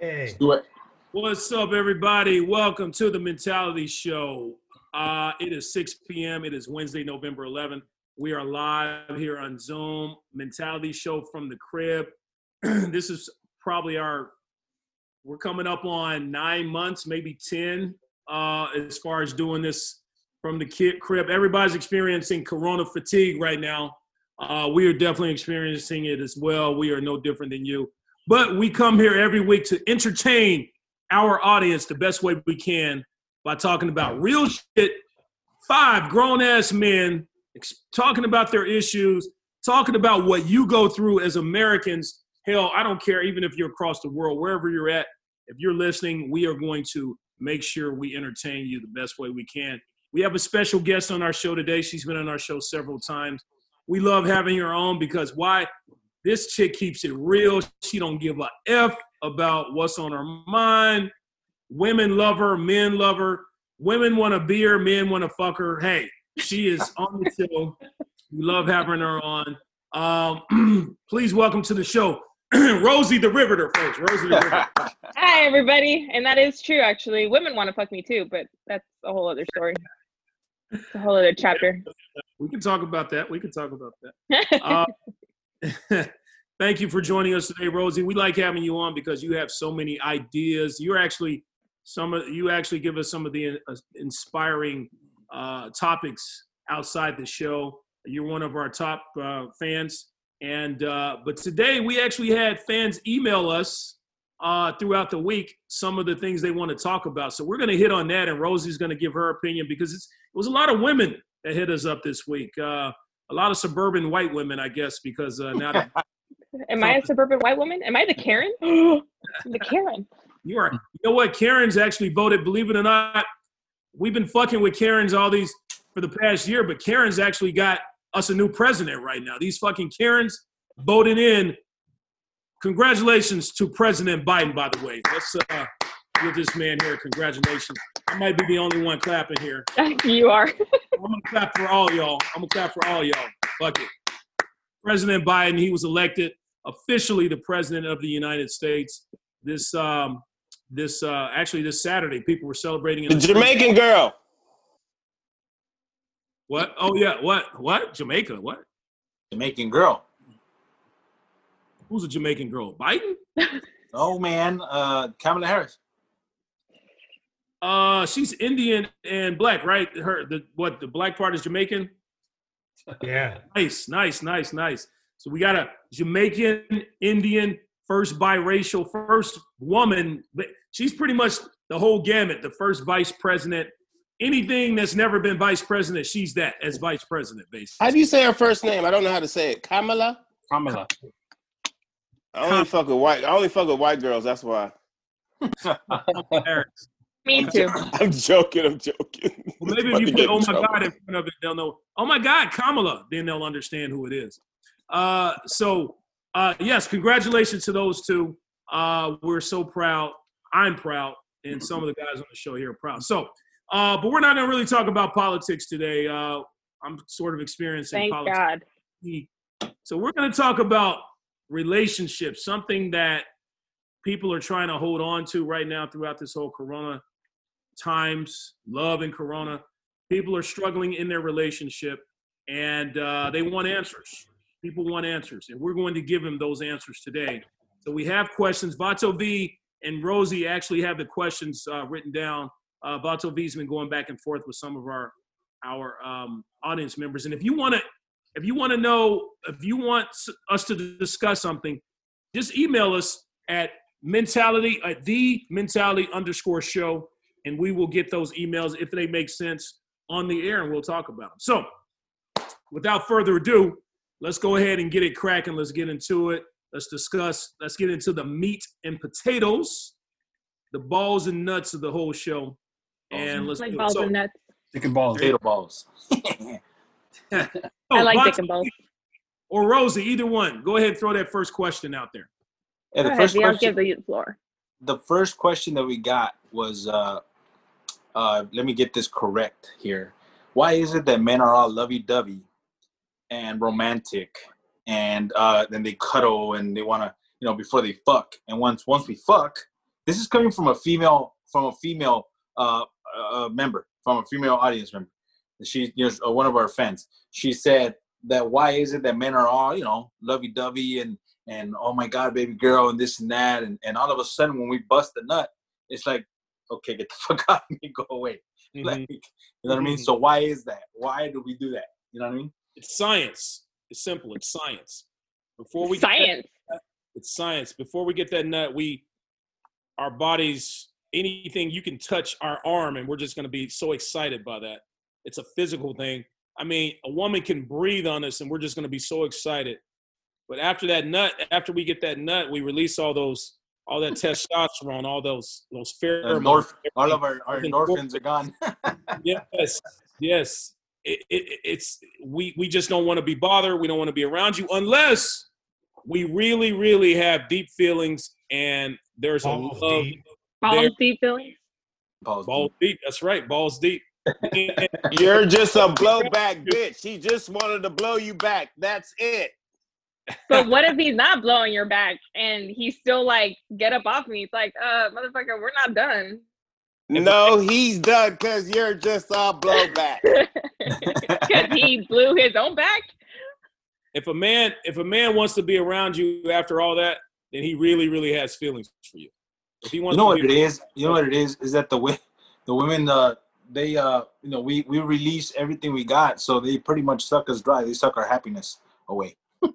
Hey. Do it. What's up, everybody? Welcome to the Mentality Show. Uh, it is 6 p.m. It is Wednesday, November 11th. We are live here on Zoom. Mentality Show from the crib. this is probably our. We're coming up on nine months, maybe ten, uh, as far as doing this from the kid crib. Everybody's experiencing Corona fatigue right now. Uh, we are definitely experiencing it as well. We are no different than you. But we come here every week to entertain our audience the best way we can by talking about real shit. Five grown ass men talking about their issues, talking about what you go through as Americans. Hell, I don't care, even if you're across the world, wherever you're at, if you're listening, we are going to make sure we entertain you the best way we can. We have a special guest on our show today. She's been on our show several times. We love having her on because why? This chick keeps it real. She don't give a F about what's on her mind. Women love her, men love her. Women want to be her, men want to fuck her. Hey, she is on the show. We love having her on. Um, please welcome to the show, Rosie the Riveter, folks. Rosie the Riveter. Hi, everybody. And that is true, actually. Women want to fuck me too, but that's a whole other story. It's a whole other chapter. We can talk about that. We can talk about that. Uh, thank you for joining us today, Rosie. We like having you on because you have so many ideas. You're actually some of you actually give us some of the uh, inspiring uh, topics outside the show. You're one of our top uh, fans, and uh, but today we actually had fans email us uh, throughout the week some of the things they want to talk about. So we're going to hit on that, and Rosie's going to give her opinion because it's, it was a lot of women that hit us up this week. Uh, a lot of suburban white women, I guess, because uh, now that Am I a suburban white woman? Am I the Karen? the Karen. you are, you know what? Karen's actually voted. Believe it or not, we've been fucking with Karen's all these for the past year, but Karen's actually got us a new president right now. These fucking Karens voted in. Congratulations to President Biden, by the way. Let's uh, give this man here congratulations. I might be the only one clapping here. you are. I'm gonna clap for all y'all. I'm gonna clap for all y'all. Fuck it. President Biden, he was elected officially the president of the United States. This um this uh actually this Saturday, people were celebrating in The Jamaican girl. What? Oh yeah, what? What? Jamaica? What? Jamaican girl. Who's a Jamaican girl? Biden? Oh man, uh, Kamala Harris. Uh she's Indian and black, right? Her the what the black part is Jamaican? Yeah. Nice, nice, nice, nice. So we got a Jamaican, Indian, first biracial, first woman. But she's pretty much the whole gamut. The first vice president. Anything that's never been vice president, she's that as vice president, basically. How do you say her first name? I don't know how to say it. Kamala. Kamala. I only fuck with white. I only fuck with white girls. That's why. Me too. I'm joking. I'm joking. Well, maybe if you put "Oh my trouble. God" in front of it, they'll know. Oh my God, Kamala. Then they'll understand who it is. Uh, so uh, yes, congratulations to those two. Uh, we're so proud. I'm proud, and some of the guys on the show here are proud. So, uh, but we're not going to really talk about politics today. Uh, I'm sort of experiencing Thank politics. God. So we're going to talk about relationships, something that people are trying to hold on to right now throughout this whole Corona times, love and Corona. People are struggling in their relationship, and uh, they want answers. People want answers, and we're going to give them those answers today. So we have questions. Vato V and Rosie actually have the questions uh, written down. Uh, Vato V's been going back and forth with some of our our um, audience members, and if you want to if you want to know, if you want us to discuss something, just email us at mentality at the mentality underscore show, and we will get those emails if they make sense on the air, and we'll talk about them. So, without further ado, let's go ahead and get it cracking. Let's get into it. Let's discuss. Let's get into the meat and potatoes, the balls and nuts of the whole show, and let's Like balls So- and nuts. Dick and balls. Potato balls. I Oh, like Vato dick balls. or Rosie, either one. Go ahead and throw that first question out there. Yeah, Go the ahead, first V, I'll question. give you the floor. The first question that we got was, uh, uh, let me get this correct here. Why is it that men are all lovey-dovey and romantic, and uh, then they cuddle and they want to, you know, before they fuck, and once once we fuck, This is coming from a female from a female uh, uh member from a female audience member. She's you know, one of our fans. She said that why is it that men are all you know lovey dovey and and oh my god baby girl and this and that and, and all of a sudden when we bust the nut it's like okay get the fuck out of me go away Mhm. like you know what I mean Mhm. so why is that why do we do that you know what I mean It's science. It's simple. It's science. Before we get that- Science. it's science. Before we get that nut, we our bodies anything you can touch our arm, and we're just going to be so excited by that. It's a physical thing. I mean, a woman can breathe on us, and we're just going to be so excited. But after that nut, after we get that nut, we release all those, all that testosterone, all those, those pheromones. Endorph- all of our, our endorphins are gone yes yes it, it, it's we we just don't want to be bothered we don't want to be around you unless we really really have deep feelings and there's a Balls love deep. Balls There- deep feelings. Pause. balls deep that's right balls deep You're just a blowback bitch. He just wanted to blow you back. That's it. But what if he's not blowing your back and he's still like, get up off me? It's like, uh, motherfucker, we're not done. No, he's done because you're just a blowback. Because he blew his own back. if a man if a man wants to be around you after all that then he really really has feelings for you. If he wants you know to what be, it is? You know what it is? Is that the way the women uh they uh you know we we release everything we got so they pretty much suck us dry. They suck our happiness away.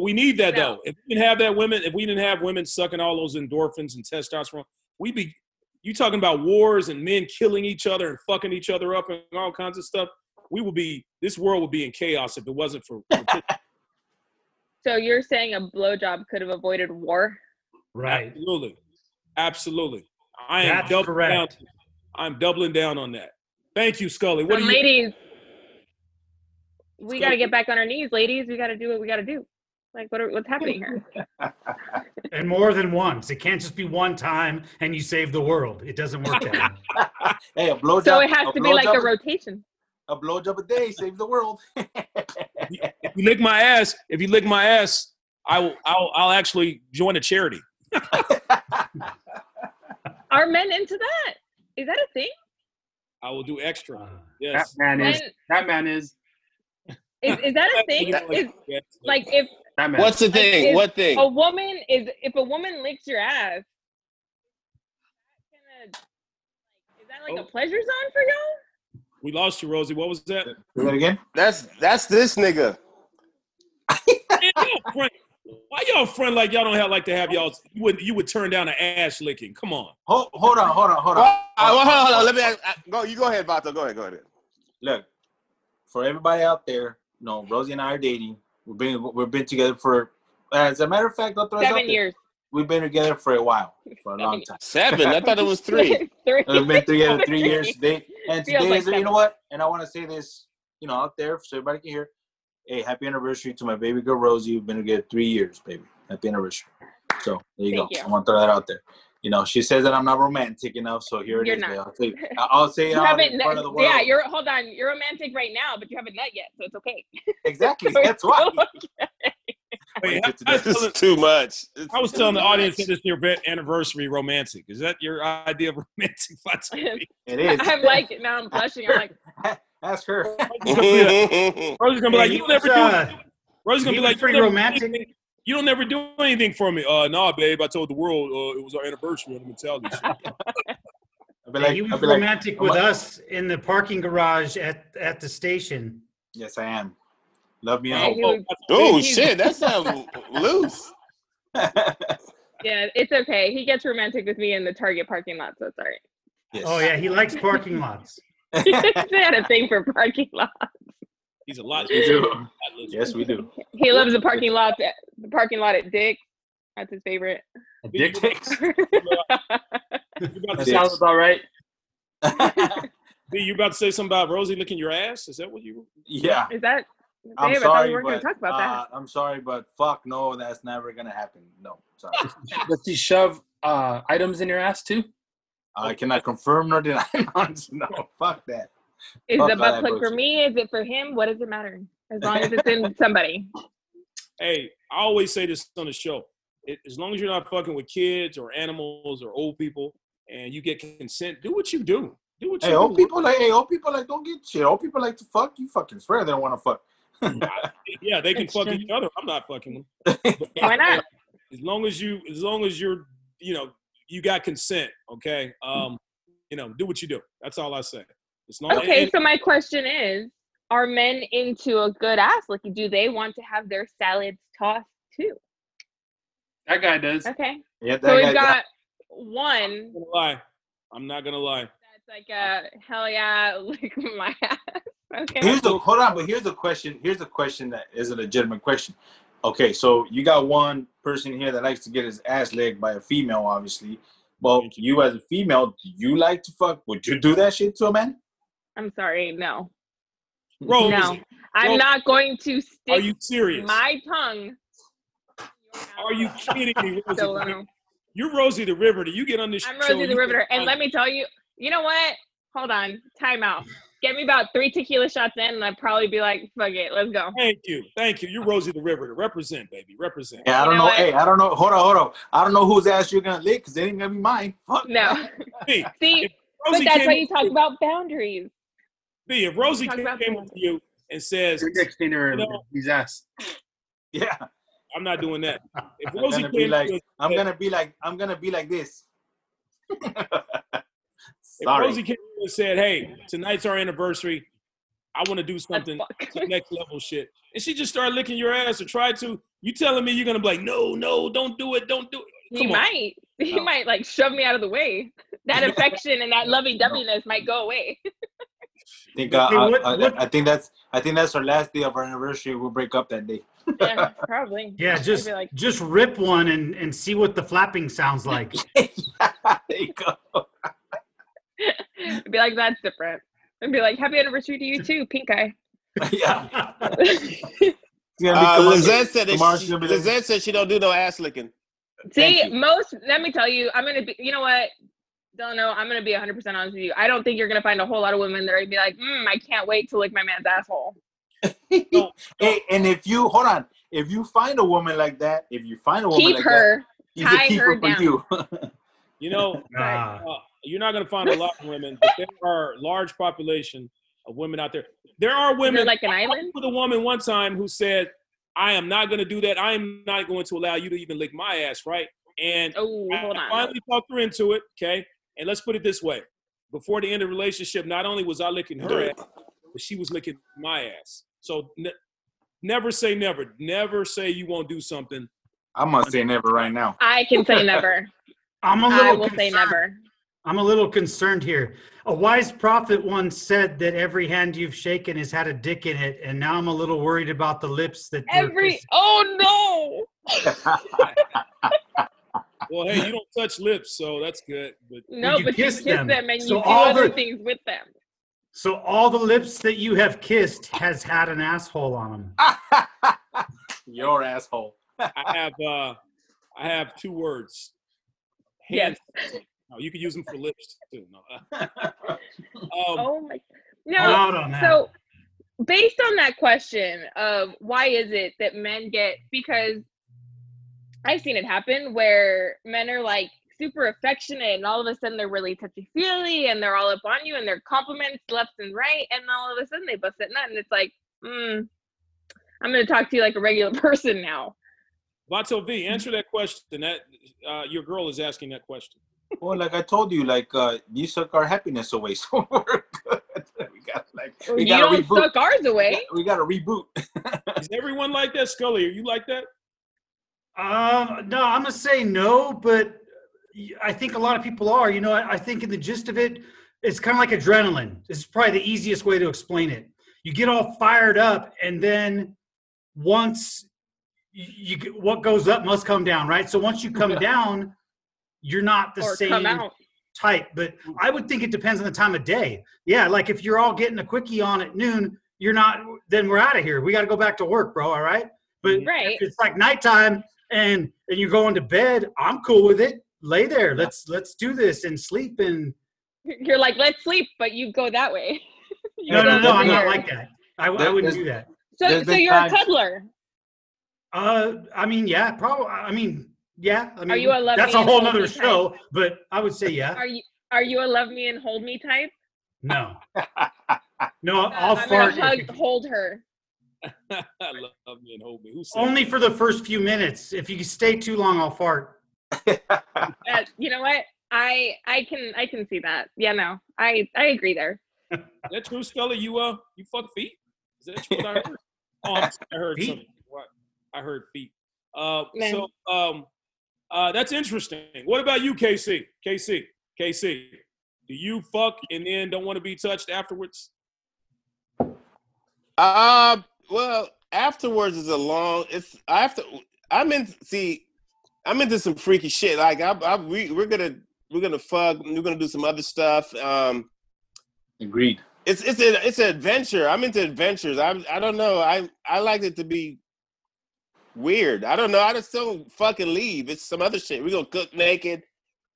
We need that though. If we didn't have that women if we didn't have women sucking all those endorphins and testosterone we'd be you talking about wars and men killing each other and fucking each other up and all kinds of stuff we would be this world would be in chaos if it wasn't for, for So you're saying a blowjob could have avoided war? Right. absolutely absolutely i am That's doubling down correct. i'm doubling down on that thank you scully what So do you ladies, we got to get back on our knees, ladies. We got to do what we got to do. Like, what are, what's happening here? And more than once. It can't just be one time and you save the world. It doesn't work that way. hey a blowjob So it has to be like a rotation. a blowjob a day save the world if you lick my ass if you lick my ass i will i'll, I'll actually join a charity Are men into that? Is that a thing? i will do extra Uh, That man is. That man is. is, is that a thing? Is, like if That man. What's the thing? is- What thing? a woman is if a woman licks your ass, is that, gonna, is that like Oh. a pleasure zone for y'all? we lost you rosie what was that do that again That's that's this nigga. Man, y'all front- why y'all front like y'all don't have like to have y'all you would you would turn down an ass licking come on hold, hold on hold on hold on hold on, hold on. Let me ask, I- go. You go ahead, Vato. Go ahead. Go ahead. look for everybody out there you know rosie and i are dating we've been we've been together for as a matter of fact I'll throw this out Seven years. we've been together for a while for a long time Seven. I thought it was three. three. We've been together three years. They, and today like is, you know what? And I want to say this, you know, out there so everybody can hear. Hey, happy anniversary to my baby girl Rosie. We've been together three years, baby. Happy anniversary. So there you Thank go. you. I want to throw that out there. You know, she says that I'm not romantic enough, so here it You're is, not. babe. I'll, tell you, I'll say it You out haven't, in front of the world. yeah, you're hold on. You're romantic right now, but you haven't met yet, so it's okay. exactly. So That's why. still Wait, I, I, that. was telling, It's too much. It's I was too telling the audience much. that it's your anniversary romantic is that your idea of romantic Vato? It is. I'm like now I'm blushing. I'm like, Ask her. Rosie's gonna be like you he never was, do uh, Rosie's gonna be like you pretty romantic. Anything- you don't never do anything for me uh nah babe I told the world uh, it was our anniversary on the mentality show. I'll be Hey, like, he was I'll be like, romantic I'm with like- us in the parking garage at, at the station. yes, I am. Love me Yeah, out. he was- Oh shit, that sounds loose. yeah, it's okay. He gets romantic with me in the Target parking lot, so it's all right. Yes. Oh yeah, he likes parking lots. he had a thing for parking lot. He's a lot We do. yes, we do. He loves the parking lot. At, the parking lot at Dick. That's his favorite. Dick pics. You about That to say- sounds about right. B, you about to say something about Rosie licking your ass? Is that what you? yeah. Is that? I'm Babe, I thought sorry, we weren't going but to talk about uh, I'm sorry, but fuck no, that's never gonna happen. No, sorry. Does he shove uh, items in your ass too? I cannot confirm nor deny. no, fuck that. That. Is fuck the butt plug for me? Is it for him? What does it matter? As long as it's in somebody. Hey, I always say this on the show. it, as long as you're not fucking with kids or animals or old people, and you get consent, do what you do. Do what you Hey, do. old people like hey, old people like don't get shit. Old people like to fuck. You fucking swear they don't want to fuck. Yeah, they can It's fuck true. each other. I'm not fucking them. Why not? As long as you, as long as you're, you know, you got consent. Okay. Um, you know, do what you do. That's all I say. As long Okay, and- so my question is Are men into a good ass Like, Do they want to have their salads tossed too? That guy does. Okay. Yeah, that So we've got I'm one not gonna lie. I'm not gonna lie. that's like a hell yeah, like my ass. Okay. Here's the hold on, but here's the question. Here's the question that is a legitimate question. Okay, so you got one person here that likes to get his ass licked by a female, obviously. Well, you as a female, do you like to fuck? Would you do that shit to a man? I'm sorry, no. Bro, No. I'm not going to stick. are you serious? my tongue. Are you kidding me, Rosie? Delano. You're Rosie the Riveter. You get on this I'm show, Rosie the Riveter. And let me tell you, you know what? Hold on. Time out. Get me about three tequila shots in, and I'd probably be like, fuck it, let's go. Thank you, thank you. You're Rosie the Riveter. Represent, baby. Represent. Yeah, I don't know know. Hey, I don't know. Hold on, hold on. I don't know whose ass you're gonna lick because it ain't gonna be mine. Fuck. No. B, See, if but that's why you talk about boundaries. B, if Rosie came, came up to you and says, Your dick's in her You know- his ass. Yeah, "I'm not doing that," if I'm Rosie gonna came be like, I'm Yeah. gonna be like, I'm gonna be like this. if Sorry. Rosie came and said, "Hey, tonight's our anniversary. I want to do something to next level shit," and she just started licking your ass or tried to, you telling me you're gonna be like, "No, no, don't do it, don't do it." He on. might. He No. might like shove me out of the way. That affection and that lovey doveyness might go away. I think, uh, Hey, I- what- I, what- I think that's I think that's our last day of our anniversary. We'll break up that day. yeah, probably. Yeah, just like, just rip one and and see what the flapping sounds like. there you go. I'd be like, that's different. I'd be like, happy anniversary to you too, pink eye. yeah. Uh, It's gonna be commercial- Lizette said, that tomorrow she, she's gonna be like- Lizette said she don't do no ass licking. See, most. Let me tell you, I'm gonna be. You know what? Don't know. I'm gonna be 100 percent honest with you. I don't think you're gonna find a whole lot of women that are gonna be like, mm, I can't wait to lick my man's asshole. hey, and if you hold on, if you find a woman like that, if you find a woman Keep like her. that, he's tie a keeper her for down. you. You know, Ah. uh, you're not going to find a lot of women, but there are large population of women out there. There are women. it like an I island? talked with a woman one time who said, "I am not going to do that. I am not going to allow you to even lick my ass." Right? And Oh, I hold finally talked her into it. Okay. And let's put it this way: before the end of the relationship, not only was I licking her ass, but she was licking my ass. So ne- never say never. Never say you won't do something. I'm gonna say never right now. I can say never. I'm a I little will say never. I'm a little concerned here. A wise prophet once said that every hand you've shaken has had a dick in it, and now I'm a little worried about the lips that. Every. Oh Oh Well, hey, you don't touch lips, so that's good. But no! No, you but you kiss kiss them. them, and you So do all other the- things with them. So all the lips that you have kissed has had an asshole on them. Your asshole. I have uh I have two words. Yes. No, you can use them for lips too. No. um, Oh my. I'm No. out on that. So, based on that question of why is it that men get because I've seen it happen where men are like super affectionate and all of a sudden they're really touchy feely and they're all up on you and they're compliments left and right and all of a sudden they bust at nut and it's like, hmm, I'm gonna talk to you like a regular person now. Vato V, answer that question. That uh, your girl is asking that question. Well, like I told you, like uh, you suck our happiness away, so we're good. We got like we you gotta don't reboot. suck ours away. We got to reboot. Is everyone like that, Scully? Are you like that? Um, no, I'm gonna say no, but I think a lot of people are. You know, I, I think in the gist of it, it's kind of like adrenaline. This is probably the easiest way to explain it. You get all fired up, and then once you, you what goes up must come down, right? So once you come down, you're not the Or same type. But I would think it depends on the time of day. Yeah, like if you're all getting a quickie on at noon, you're not. Then we're out of here. We got to go back to work, bro. All right. But Right. if it's like nighttime and and you're going to bed, I'm cool with it. Lay there. Let's let's do this and sleep and You're like, let's sleep, but you go that way. No no no, I'm not like that. I, I wouldn't do that. So, so you're a cuddler. Uh, I mean, yeah, probably. I mean, Yeah, I mean, you a love that's me a whole other nother me show, but I would say yeah. Are you are you a love me and hold me type? No, no, I'll I'm fart gonna hug, hold her. love me and hold me. Who said only that? for the first few minutes. If you stay too long, I'll fart. That, you know what? I I can I can see that. Yeah, no, I I agree there. Is that true, Scully? You uh, you fuck feet? Is that true? What I heard. Oh, I'm, I heard Feet? something. What? I heard feet. Uh, Man. so um, uh, that's interesting. What about you, KC? KC, KC, do you fuck and then don't want to be touched afterwards? Uh, well, afterwards is a long. It's I have to. I'm in. See, I'm into some freaky shit. Like I, I we we're gonna we're gonna fuck. We're gonna do some other stuff. Um, Agreed. it's it's a it's an adventure. I'm into adventures. I I don't know. I I like it to be weird. I don't know. I just don't fucking leave. It's some other shit. We're gonna cook naked.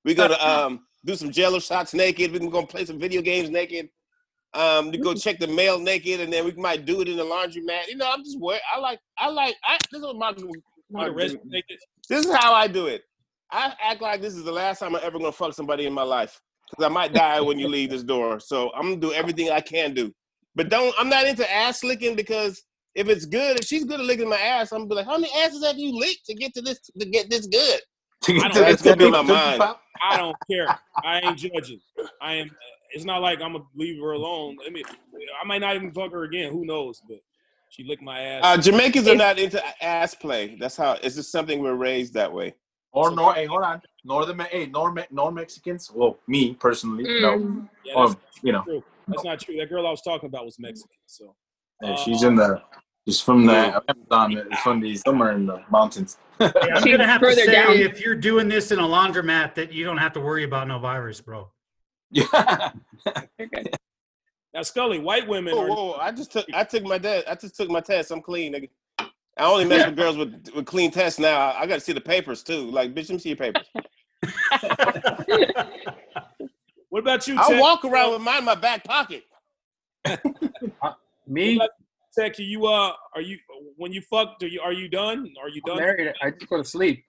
We're gonna um do some jello shots naked. We're gonna play some video games naked. Um, to go check the mail naked, and then we might do it in the laundromat. You know, I'm just worried. I like I like I this is my, my rest naked? this is how I do it. I act like this is the last time I'm ever gonna fuck somebody in my life because I might die when you leave this door. So I'm gonna do everything I can do. But don't. I'm not into ass licking because if it's good, if she's good at licking my ass, I'm gonna be like, how many asses have you licked to get to this to get this good? I don't- That's gonna be in my mind. I don't care. I ain't judging. I am. It's not like I'm gonna leave her alone. I mean, I might not even fuck her again. Who knows? But she licked my ass. Uh, Jamaicans are not into ass play. That's how. It's just something we're raised that way. Or nor, hey, hold on. Northern, hey, nor, nor Mexicans. Well, me personally, no. Mm. yeah, Or you know, true. That's not true. That girl I was talking about was Mexican. So hey, she's in the. She's from the Amazon. It's from the somewhere in the mountains. Hey, I'm gonna have to say down. if you're doing this in a laundromat, that you don't have to worry about no virus, bro. Yeah. You're now, Scully, white women Whoa, are. whoa! I just took. I took my test. I just took my test. I'm clean, nigga. I only mess with girls with, with clean tests now. I got to see the papers too. Like, bitch, let me see your papers. What about you, I walk around with mine in my back pocket. Me, Tech, you uh, are you when you fucked? Are you are you done? Are you I'm done? married. I just go to sleep.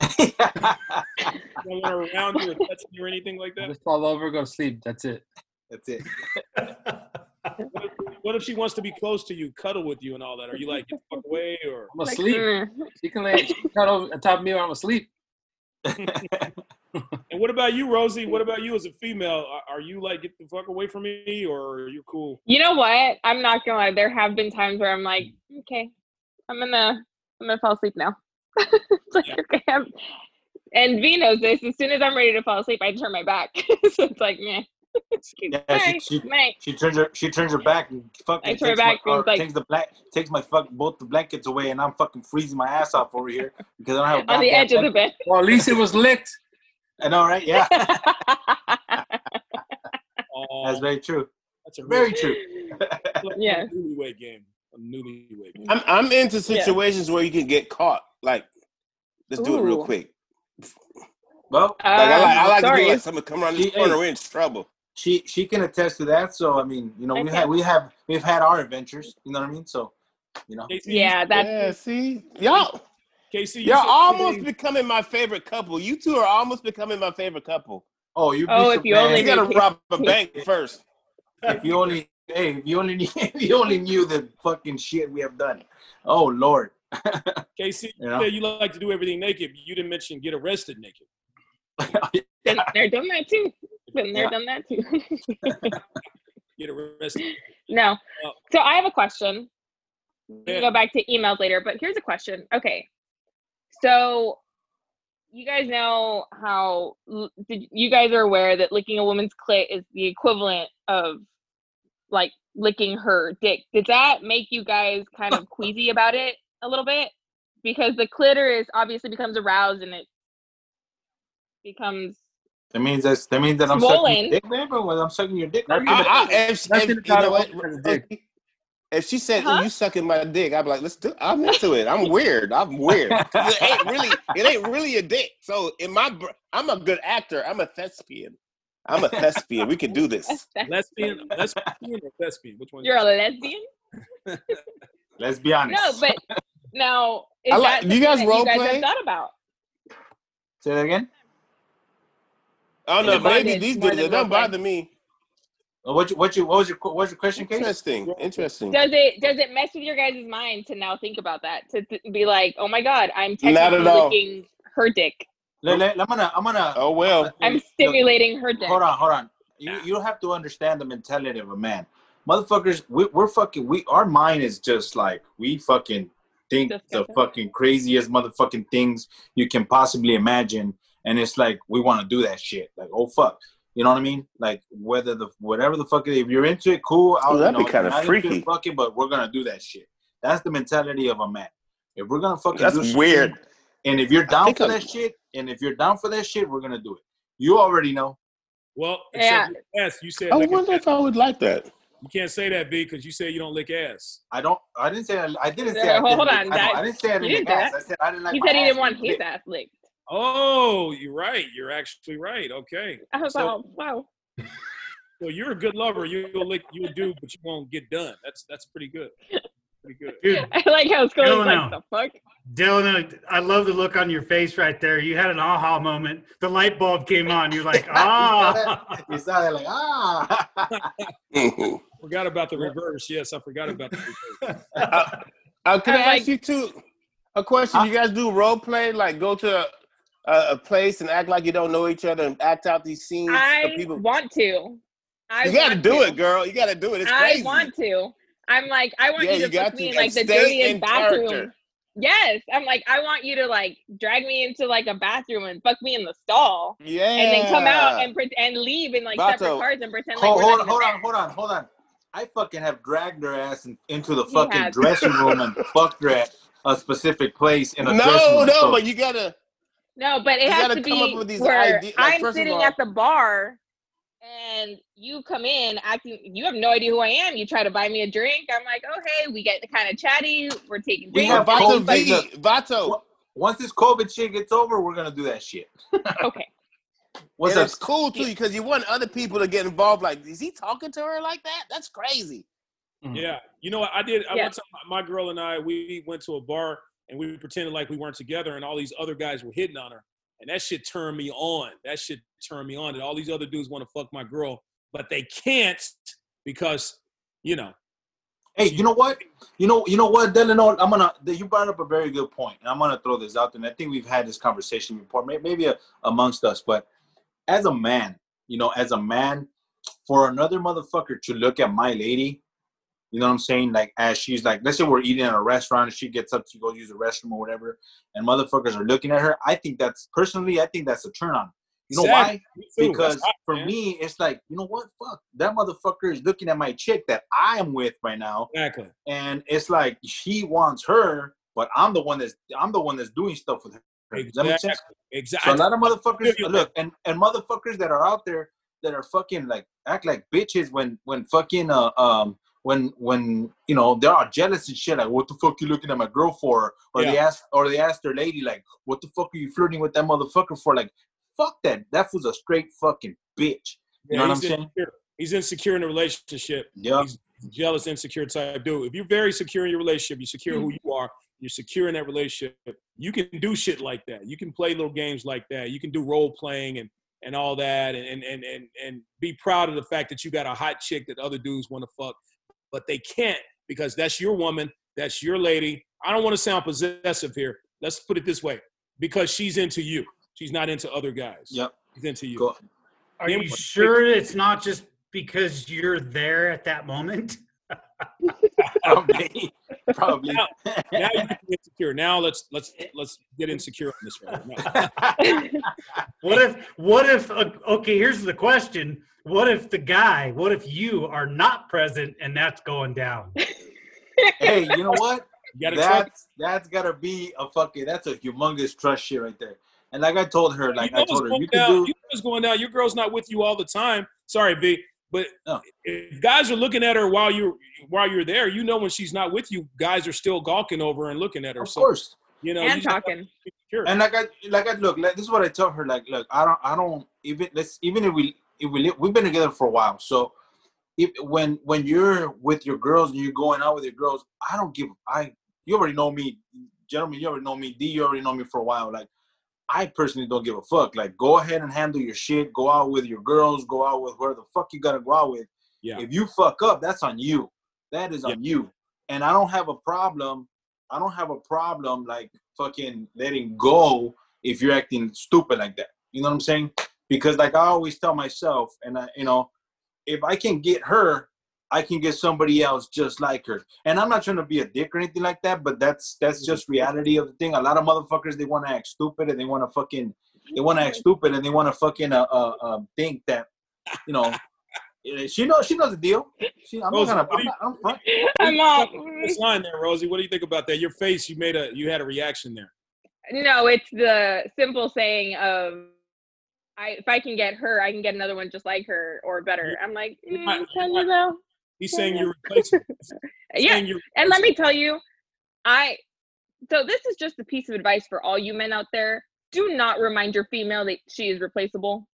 You don't want her around you or touching you or anything like I that? just fall over, go to sleep. That's it. That's it. What if, what if she wants to be close to you, cuddle with you, and all that? Are you like get the fuck away or? I'm asleep. mm. She can lay she can cuddle on top of me while I'm asleep. And what about you, Rosie? What about you as a female? Are, are you like get the fuck away from me, or are you cool? You know what? I'm not gonna lie. There have been times where I'm like, okay, I'm gonna, I'm gonna fall asleep now. It's like, Yeah. okay, I'm, and V knows this. As soon as I'm ready to fall asleep, I turn my back. so it's like, man, Yeah, bye, she- she- She turns her she turns her back and fucking I turn takes, back my, and or like- takes the black takes my fuck both the blankets away and I'm fucking freezing my ass off over here because I don't have a on the goddamn edge of the bed. Well, at least it was licked. I know, right? Yeah, Oh, that's very true. that's a Very true. Yeah. newlywed game. A newlywed game. I'm I'm into Yeah. situations where you can get caught. Like, let's do it real quick. Well, Like I like, I Um, like to sorry. do like someone come around this She- corner, hey. we're in trouble. she she can attest to that. So I mean, you know, we Okay. have we have we've had our adventures. You know what I mean? So, you know, KC, yeah, that's yeah, see, y'all, KC, you y'all said almost something- becoming my favorite couple. You two are almost becoming my favorite couple. oh, you Oh, if you only You gotta knew- rob a bank first. if you only hey if you only if you only knew the fucking shit we have done. Oh Lord, KC, you Yeah. you like to do everything naked. but You didn't mention get arrested naked. been there, done that too. Been there, Yeah. done that too. Get arrested. no. Oh. So I have a question. We Yeah. can go back to emails later, but here's a question. Okay. So you guys know how did you guys are aware that licking a woman's clit is the equivalent of like licking her dick. Did that make you guys kind of queasy about it a little bit? Because the clitoris obviously becomes aroused and it becomes that means that's that means that I'm Swollen. sucking your dick, man. But when I'm sucking your dick, That's I, I, if, That's if, you know what? dick. If she said, Huh? "Ooh, "You sucking my dick," I'd be like, "Let's do." I'm into it. I'm weird. I'm weird. It ain't really. It ain't really a dick. So in my, I'm a good actor. I'm a thespian. I'm a thespian. We can do this. Lesbian, lesbian or thespian? Which one? You're a lesbian? let's be honest. No, but now is I like- that do you guys something that role you guys play? have thought about? Say that again. I don't know. Maybe bondage these more dudes it don't role-play. bother me. What you what you what was your what was your question, Case? Interesting. Interesting. Does it does it mess with your guys' mind to now think about that to th- be like, oh my god, I'm technically all. licking her dick. Let, let, I'm gonna I'm gonna. Oh well. I'm Look, stimulating her dick. Hold on, hold on. You you have to understand the mentality of a man. Motherfuckers, we, we're fucking. We our mind is just like we fucking think the fucking craziest motherfucking things you can possibly imagine, and it's like we want to do that shit. Like oh fuck, you know what I mean? Like whether the whatever the fuck if you're into it, cool. I'll, Well, that'd you be kinda not into it, freaky. Fucking, but we're gonna do that shit. That's the mentality of a man. If we're gonna fucking do That's shit, weird. and if you're down for I'm- that shit, and if you're down for that shit, we're gonna do it. You already know. Well, Yeah. yes, you said I lick wonder ass. if I would like that. You can't say that, B, because you say you don't lick ass. I don't. I didn't say. I, I didn't say. Yeah, I, hold on, I, that- I didn't say I didn't didn't lick ass. I said I didn't like. he said he didn't want his licked. ass licked. Oh, you're right. You're actually right. Okay. I was So- like, oh, wow. So you're a good lover. You'll lick, you'll do, but you won't get done. That's that's pretty good. Pretty good. Dude, I like how Scully's No, like, the fuck? Dylan, I love the look on your face right there. You had an aha moment. The light bulb came on. You're like, ah. You saw that like ah. Forgot about the reverse. Yes, I forgot about the reverse. uh, uh, can I I'm ask you two a question? You guys do role play, like go to a, a place and act like you don't know each other and act out these scenes I for people. want to. I you gotta do to. it, girl. You gotta do it. It's I crazy. want to. I'm like, I want Yeah, you you to got put me to, in like the stay dirtiest in bathroom. character. Yes, I'm like, I want you to like drag me into like a bathroom and fuck me in the stall, Yeah. and then come out and pre- and leave in like separate cars and pretend like hold, we're hold, not hold on, hold on, hold on. I fucking have dragged her ass in, into the fucking dressing room and fucked her at a specific place in a dressing no, room. no, so- but you gotta. No, but it has gotta to come up be with these where ide- like, I'm sitting all- at the bar and you come in acting you have no idea who I am. You try to buy me a drink. I'm like, oh hey, we get kind of chatty. We're taking We have Vato V, like, Vato. Once this COVID shit gets over, we're gonna do that shit. okay. What's and up? it's cool too because you want other people to get involved. Like, is he talking to her like that? That's crazy. Yeah, you know what I did. I Yeah. went to my girl and I. We went to a bar and we pretended like we weren't together, and all these other guys were hitting on her, and that shit turned me on. That shit turned me on. And all these other dudes want to fuck my girl, but they can't because, you know, Hey, you know what? You know, you know what, Delano? I'm gonna. You brought up a very good point, and I'm gonna throw this out there. And I think we've had this conversation before, maybe uh amongst us. But as a man, you know, as a man, for another motherfucker to look at my lady, you know what I'm saying? Like as she's like, let's say we're eating at a restaurant, and she gets up to go use the restroom or whatever, and motherfuckers are looking at her. I think that's personally, I think that's a turn on. You know why? Me too. because hot, for man. me, it's like, you know what? Fuck, that motherfucker is looking at my chick that I am with right now, exactly. and it's like she wants her, but I'm the one that's I'm the one that's doing stuff with her. Does that make sense? Exactly. So a lot of motherfuckers look and and motherfuckers that are out there that are fucking like act like bitches when when fucking uh um when when you know they are all jealous and shit like what the fuck you looking at my girl for or they ask or they ask their lady like what the fuck are you flirting with that motherfucker for like fuck that that was a straight fucking bitch you know what I'm he's saying insecure. He's insecure in a relationship. yeah He's jealous, insecure type dude. If you're very secure in your relationship, you're secure who you are, you're secure in that relationship, you can do shit like that. You can play little games like that. You can do role playing and and all that and and and and, and be proud of the fact that you got a hot chick that other dudes want to fuck, but they can't because that's your woman, that's your lady. I don't want to sound possessive here. Let's put it this way. Because she's into you. She's not into other guys. yep She's into you. go Are Yeah, you sure it's not just because you're there at that moment? Probably probably Now- now you can be insecure. Now let's let's let's get insecure on this right now. What if, what if, uh, okay, here's the question. What if the guy, what if you are not present and that's going down? hey you know what You gotta trust. that's that's gotta be a fucking that's a humongous trust shit right there. And like I told her, like you know I told her, going you can down. do You know what's going down. Your girl's not with you all the time. Sorry, V. But No. if guys are looking at her while you're while you're there, you know when she's not with you, guys are still gawking over and looking at her. of so course. you know and you talking. be secure. And like I like I look, like, this is what I tell her. Like, look, I don't I don't even let's even if we if we li- we've been together for a while, so if when when you're with your girls and you're going out with your girls, I don't give I you already know me, gentlemen, you already know me, D, you already know me for a while. Like I personally don't give a fuck. Like, go ahead and handle your shit. Go out with your girls. Go out with whoever the fuck you gotta go out with. Yeah. If you fuck up, that's on you. That is on you. And I don't have a problem. I don't have a problem like fucking letting go if you're acting stupid like that. You know what I'm saying? Because like I always tell myself, and I, you know, if I can get her, I can get somebody else just like her. And I'm not trying to be a dick or anything like that, but that's that's just reality of the thing. A lot of motherfuckers they want to act stupid and they want to fucking they want to act stupid and they want to fucking uh, uh, uh think that you know eh, she knows she knows the deal. She, I'm Rosie, not gonna. I'm, not, I'm front. I'm off. This line there, Rosie. What do you think about that? Your face, you made a, you had a reaction there. No, it's the simple saying of, I if I can get her, I can get another one just like her or better. I'm like, mm, might- can you you though? He's saying you're replaceable. Yeah, you're and let me tell you, I. So this is just a piece of advice for all you men out there. Do not remind your female that she is replaceable.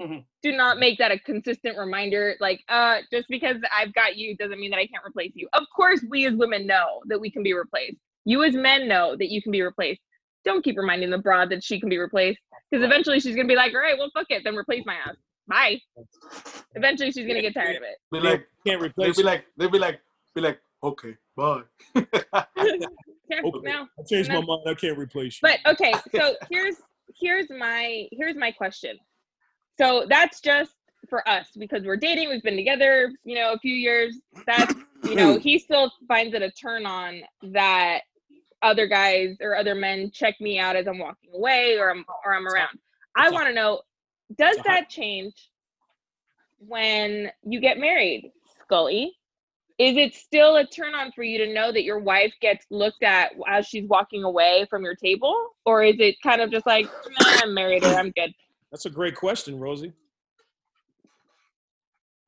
Mhm. Do not make that a consistent reminder. Like, uh, just because I've got you doesn't mean that I can't replace you. Of course, we as women know that we can be replaced. You as men know that you can be replaced. Don't keep reminding the broad that she can be replaced because eventually she's gonna be like, all right, well, fuck it, then replace my ass. Bye. Eventually she's gonna get tired of it. Be like, can't they'll replace. be like, they'll be like, be like, okay, bye. Okay. no. I changed my mind. I can't replace you. But okay, so here's here's my here's my question. So that's just for us because we're dating, we've been together, you know, a few years. That's you know, he still finds it a turn on that other guys or other men check me out as I'm walking away or I'm or I'm around. I want to know, does it's a that change when you get married, Scully? Is it still a turn on for you to know that your wife gets looked at as she's walking away from your table? Or is it kind of just like, nah, I'm married or I'm good? That's a great question, Rosie.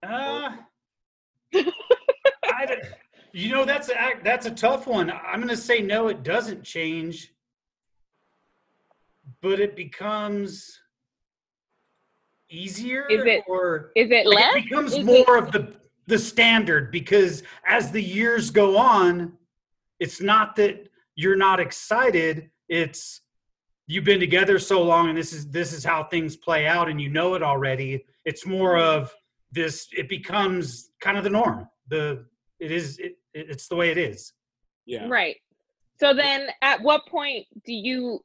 Uh, I you know that's a that's a tough one. I'm going to say no. It doesn't change, but it becomes easier. Is it or Is it like, less? it becomes Is more it- of the the standard because as the years go on, it's not that you're not excited. It's you've been together so long, and this is this is how things play out, and you know it already. It's more mm-hmm. of this. It becomes kind of the norm. The it is it, it's the way it is. Yeah. Right. So then at what point do you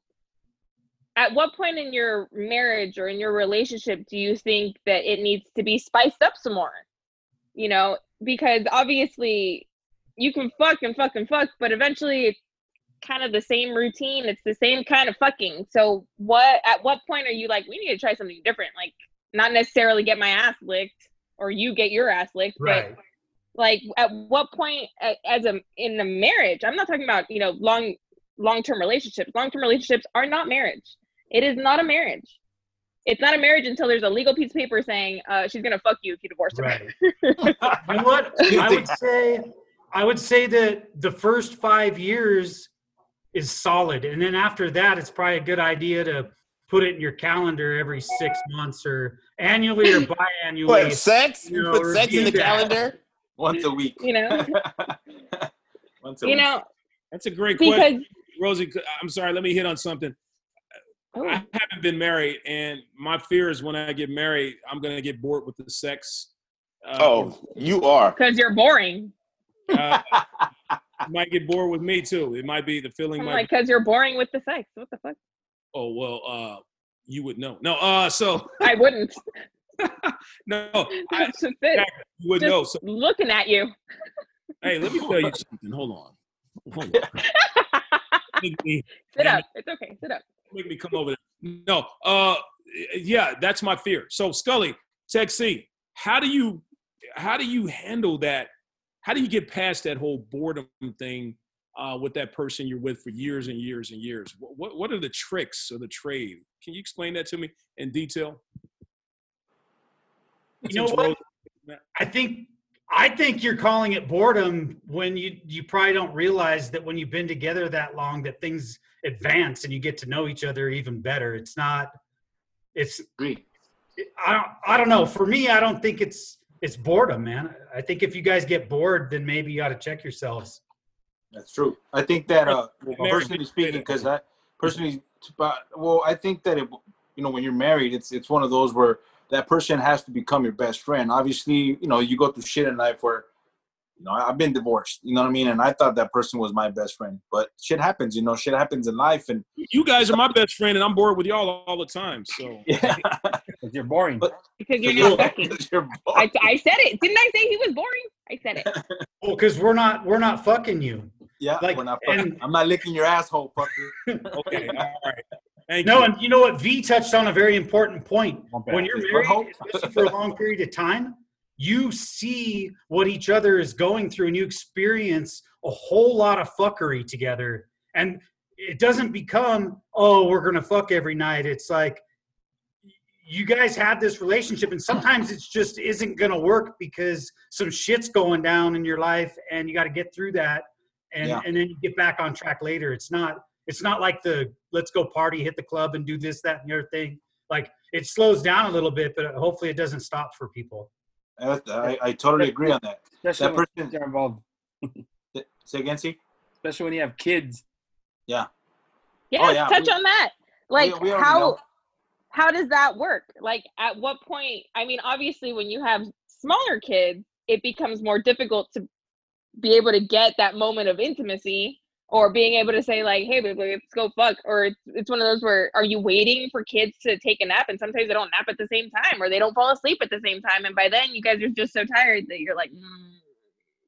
at what point in your marriage or in your relationship do you think that it needs to be spiced up some more? You know, because obviously you can fuck and fuck and fuck, but eventually it's kind of the same routine. It's the same kind of fucking. So what at what point are you like, we need to try something different? Like not necessarily get my ass licked or you get your ass licked, but like at what point as a in a marriage i'm not talking about you know long long-term relationships long-term relationships are not marriage it is not a marriage it's not a marriage until there's a legal piece of paper saying uh, she's gonna fuck you if you divorce her Right. You know what? I would say I would say that the first five years is solid, and then after that, it's probably a good idea to put it in your calendar every six months or annually or biannually. What sex? You You know, put sex in the that. calendar? Once a week. you know Once a you week. know That's a great question, Rosie. I'm sorry. Let me hit on something. Oh, I haven't been married, and my fear is when I get married, I'm gonna get bored with the sex. Uh, Oh, you are. because you're boring uh, might get bored with me too. It might be the feeling. i'm Might like be, because you're boring with the sex what the fuck oh well, uh, you would know. No, uh, so i wouldn't no, I, that's just it you would Just- know. So looking at you hey, let me tell you something. Hold on, hold on. Sit up it's okay sit up make me come over there. No, uh, yeah, that's my fear. So Scully, Tech C, how do you how do you handle that? How do you get past that whole boredom thing uh, with that person you're with for years and years and years? What what- what are the tricks of the trade? Can you explain that to me in detail? You know what? I think I think you're calling it boredom when you you probably don't realize that when you've been together that long that things advance and you get to know each other even better. It's not. It's Agree. I don't, I don't know. For me, I don't think it's it's boredom, man. I think if you guys get bored, then maybe you ought to check yourselves. That's true. I think that uh, Mary, personally did you say speaking, because I personally but well, I think that it, you know, when you're married, it's it's one of those where that person has to become your best friend. Obviously, you know, you go through shit in life where, you know, I've been divorced. You know what I mean? And I thought that person was my best friend, but shit happens. You know, shit happens in life, and You guys are my best friend, and I'm bored with y'all all, all the time. So yeah, 'Cause you're boring. But- because you're not fucking. you're I, I said it. Didn't I say he was boring? I said it. Well, because we're not we're not fucking you. yeah, like, we're not fucking- and- I'm not licking your asshole, fucker. okay, all right. Thank No, you. and you know what? V touched on a very important point. When you're Is married, especially for a long period of time, you see what each other is going through, and you experience a whole lot of fuckery together. And it doesn't become, oh, we're gonna fuck every night. It's like you guys have this relationship, and sometimes it's just isn't gonna work because some shit's going down in your life, and you got to get through that, and Yeah. and then you get back on track later. It's not it's not like the let's go party, hit the club, and do this, that, and the other thing. Like it slows down a little bit, but hopefully it doesn't stop for people. I, I, I totally agree on that. especially that when person- kids are involved. Say again, see? Especially when you have kids. Yeah, Oh, yeah, touch we- on that. Like we already how know. how does that work? Like at what point? I mean, obviously, when you have smaller kids, it becomes more difficult to be able to get that moment of intimacy or being able to say like, "Hey, babe, let's go fuck." Or it's, it's one of those where are you waiting for kids to take a nap, and sometimes they don't nap at the same time, or they don't fall asleep at the same time, and by then you guys are just so tired that you're like, mm,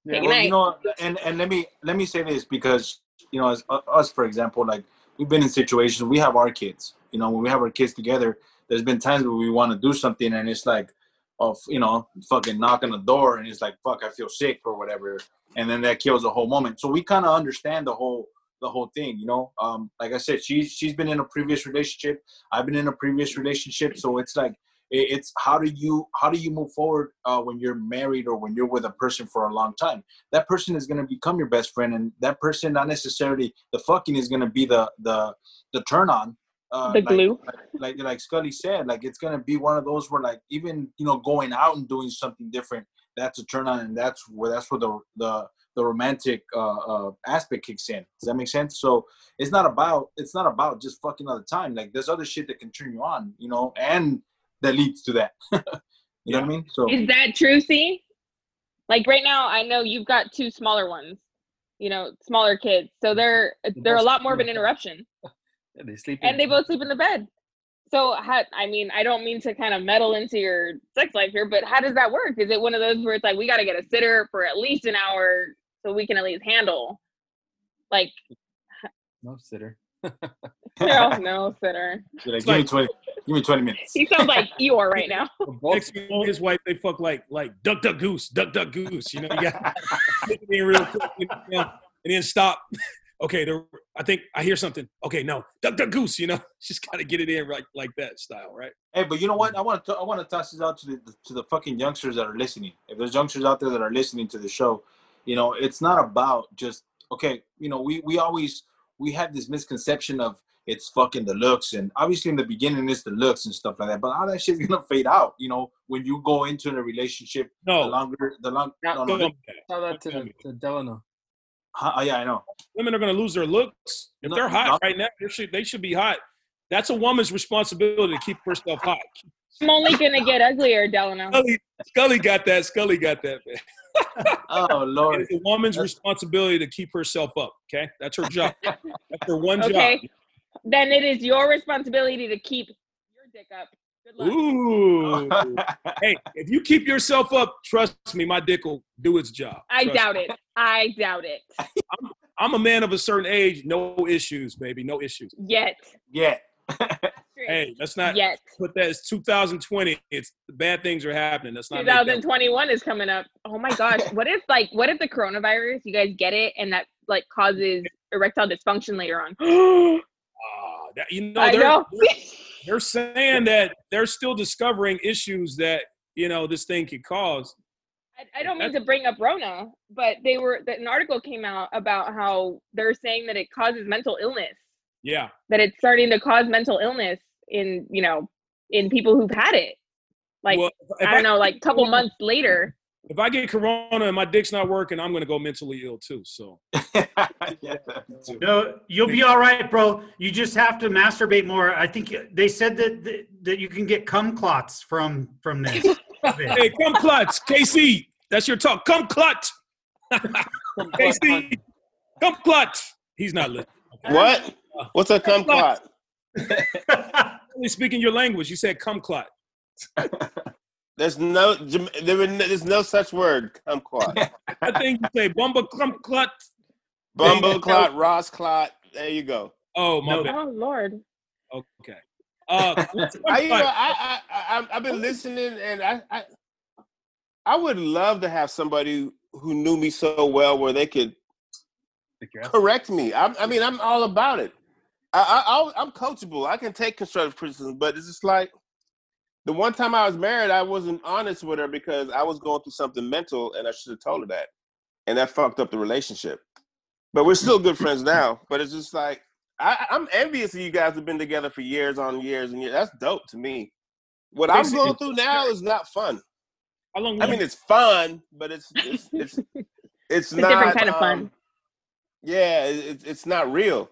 Yeah. Take a well, night. you know, and and let me let me say this because you know, as uh, us for example, like we've been in situations we have our kids. You know, when we have our kids together, there's been times where we want to do something and it's like, of you know, fucking knock on the door and it's like, fuck, I feel sick or whatever, and then that kills the whole moment. So we kind of understand the whole the whole thing. You know, um, like I said, she's she's been in a previous relationship. I've been in a previous relationship, so it's like it- it's how do you how do you move forward uh, when you're married or when you're with a person for a long time that person is going to become your best friend and that person not necessarily the fucking is going to be the the the turn on uh, The like- glue. like, like like scully said like it's going to be one of those where like even you know going out and doing something different that's a turn on and that's where that's where the the the romantic uh, uh, aspect kicks in. Does that make sense? So it's not about it's not about just fucking all the time. Like there's other shit that can turn you on, you know, and that leads to that. you know what I mean? So Is that true, see? Like right now, I know you've got two smaller ones, you know, smaller kids. So they're they're a lot more of an interruption. Yeah, they sleep. And they both sleep in the bed. So how I mean, I don't mean to kind of meddle into your sex life here, but how does that work? Is it one of those where it's like we gotta get a sitter for at least an hour so we can at least handle like no sitter. no, no sitter. You're like, give me twenty, give me twenty minutes. He sounds like Eeyore right now. Next thing his wife, they fuck like like duck duck goose, duck duck goose. You know, you got real quick, you know, and then stop. Okay, there. I think I hear something. Okay, no, duck duck goose. You know, just gotta get it in right like that style, right? Hey, but you know what? I want to I want to toss this out to the to the fucking youngsters that are listening. If there's youngsters out there that are listening to the show, you know, it's not about just okay. You know, we we always we have this misconception of it's fucking the looks, and obviously in the beginning it's the looks and stuff like that. But all that shit's gonna fade out. You know, when you go into a relationship, no, the No, longer the long. Yeah, No, don't no, do that. Tell that to, to Delano. Huh, oh, yeah, I know. women are gonna lose their looks if No, they're hot no. right now. They should they should be hot. That's a woman's responsibility to keep herself hot. I'm only gonna get uglier, Delano. Scully, Scully got that. Scully got that. Man. Oh Lord. It's a woman's That's- responsibility to keep herself up. Okay, that's her job. That's her one job. Okay. job. Then it is your responsibility to keep your dick up. Good luck. Ooh. hey, if you keep yourself up, trust me, my dick will do its job. I Trust doubt me. it. I doubt it. I'm a man of a certain age, no issues, baby, no issues. Yet. Yet. Hey, let's not Yet. put that. It's 2020. It's bad things are happening. That's not 2021 is coming up. Oh my gosh. What if like what if the coronavirus, you guys get it and that like causes erectile dysfunction later on? Ah, that- you know, I know. They're saying that they're still discovering issues that you know this thing could cause. I, I don't mean to bring up Rona, but they were that an article came out about how they're saying that it causes mental illness. Yeah, That it's starting to cause mental illness in, you know, in people who've had it. Like well, I don't know, like a couple months later. If I get corona and my dick's not working, I'm gonna go mentally ill too. So yeah, too. No, you'll be all right, bro. You just have to masturbate more. I think they said that that, that you can get cum clots from from this. hey, cum clots, KC. That's your talk. Cum clutch, KC. cum clutch. He's not listening. What? What's a cum clot? Only speaking your language. You said cum clutch. There's no there was there's no such word. Kumquat. I think you say bumba come clutch. Bumbo clot, Ross clot. There you go. Oh my No. bad. Oh Lord. Okay. Uh, I, you know, I, I, I, I've been listening, and I, I, I would love to have somebody who knew me so well where they could correct me. I, I mean, I'm all about it. I, I, I'm coachable. I can take constructive criticism, but it's just like the one time I was married, I wasn't honest with her because I was going through something mental, and I should have told her that, and that fucked up the relationship. But we're still good friends now. But it's just like I, I'm envious of you guys have been together for years on years and years. That's dope to me. What I'm going through now is not fun. How long? I mean, it's fun, but it's it's it's it's, It's a not different kind of fun. um, Yeah, it, it's it's not real.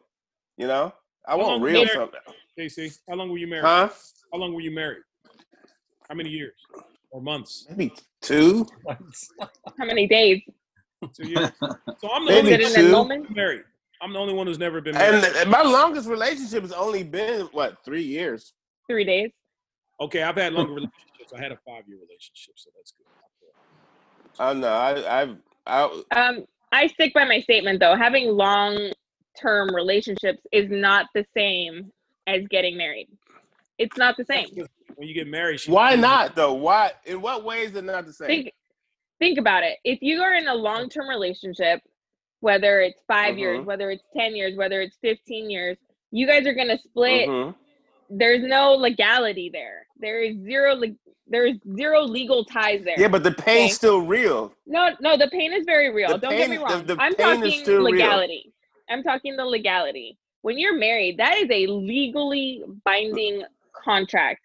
You know, I How want real something. KC, how long were you married? Huh? How long were you married? How many years or months? Maybe two. How many days? Two years. So I'm the Maybe only Is one two. who's married. I'm the only one who's never been married. And, and my longest relationship has only been what three years. Three days. okay, I've had longer relationships. I had a five year relationship, so that's good. I know. I I've I, Um, I stick by my statement though. Having long term relationships is not the same as getting married. It's not the same. When you get married, she's why not though? Why? In what way is it not the same? Think think about it. If you are in a long term relationship, whether it's 5 years, Mhm. whether it's ten years, whether it's fifteen years, you guys are gonna split. Mhm. There's no legality there. There is zero. leg there is zero legal ties there. Yeah, but the pain's Okay. still real. No, no, the pain is very real. The Don't get me pain- the- wrong. the I'm pain is talking still real. legality. I'm talking the legality. When you're married, that is a legally binding contract.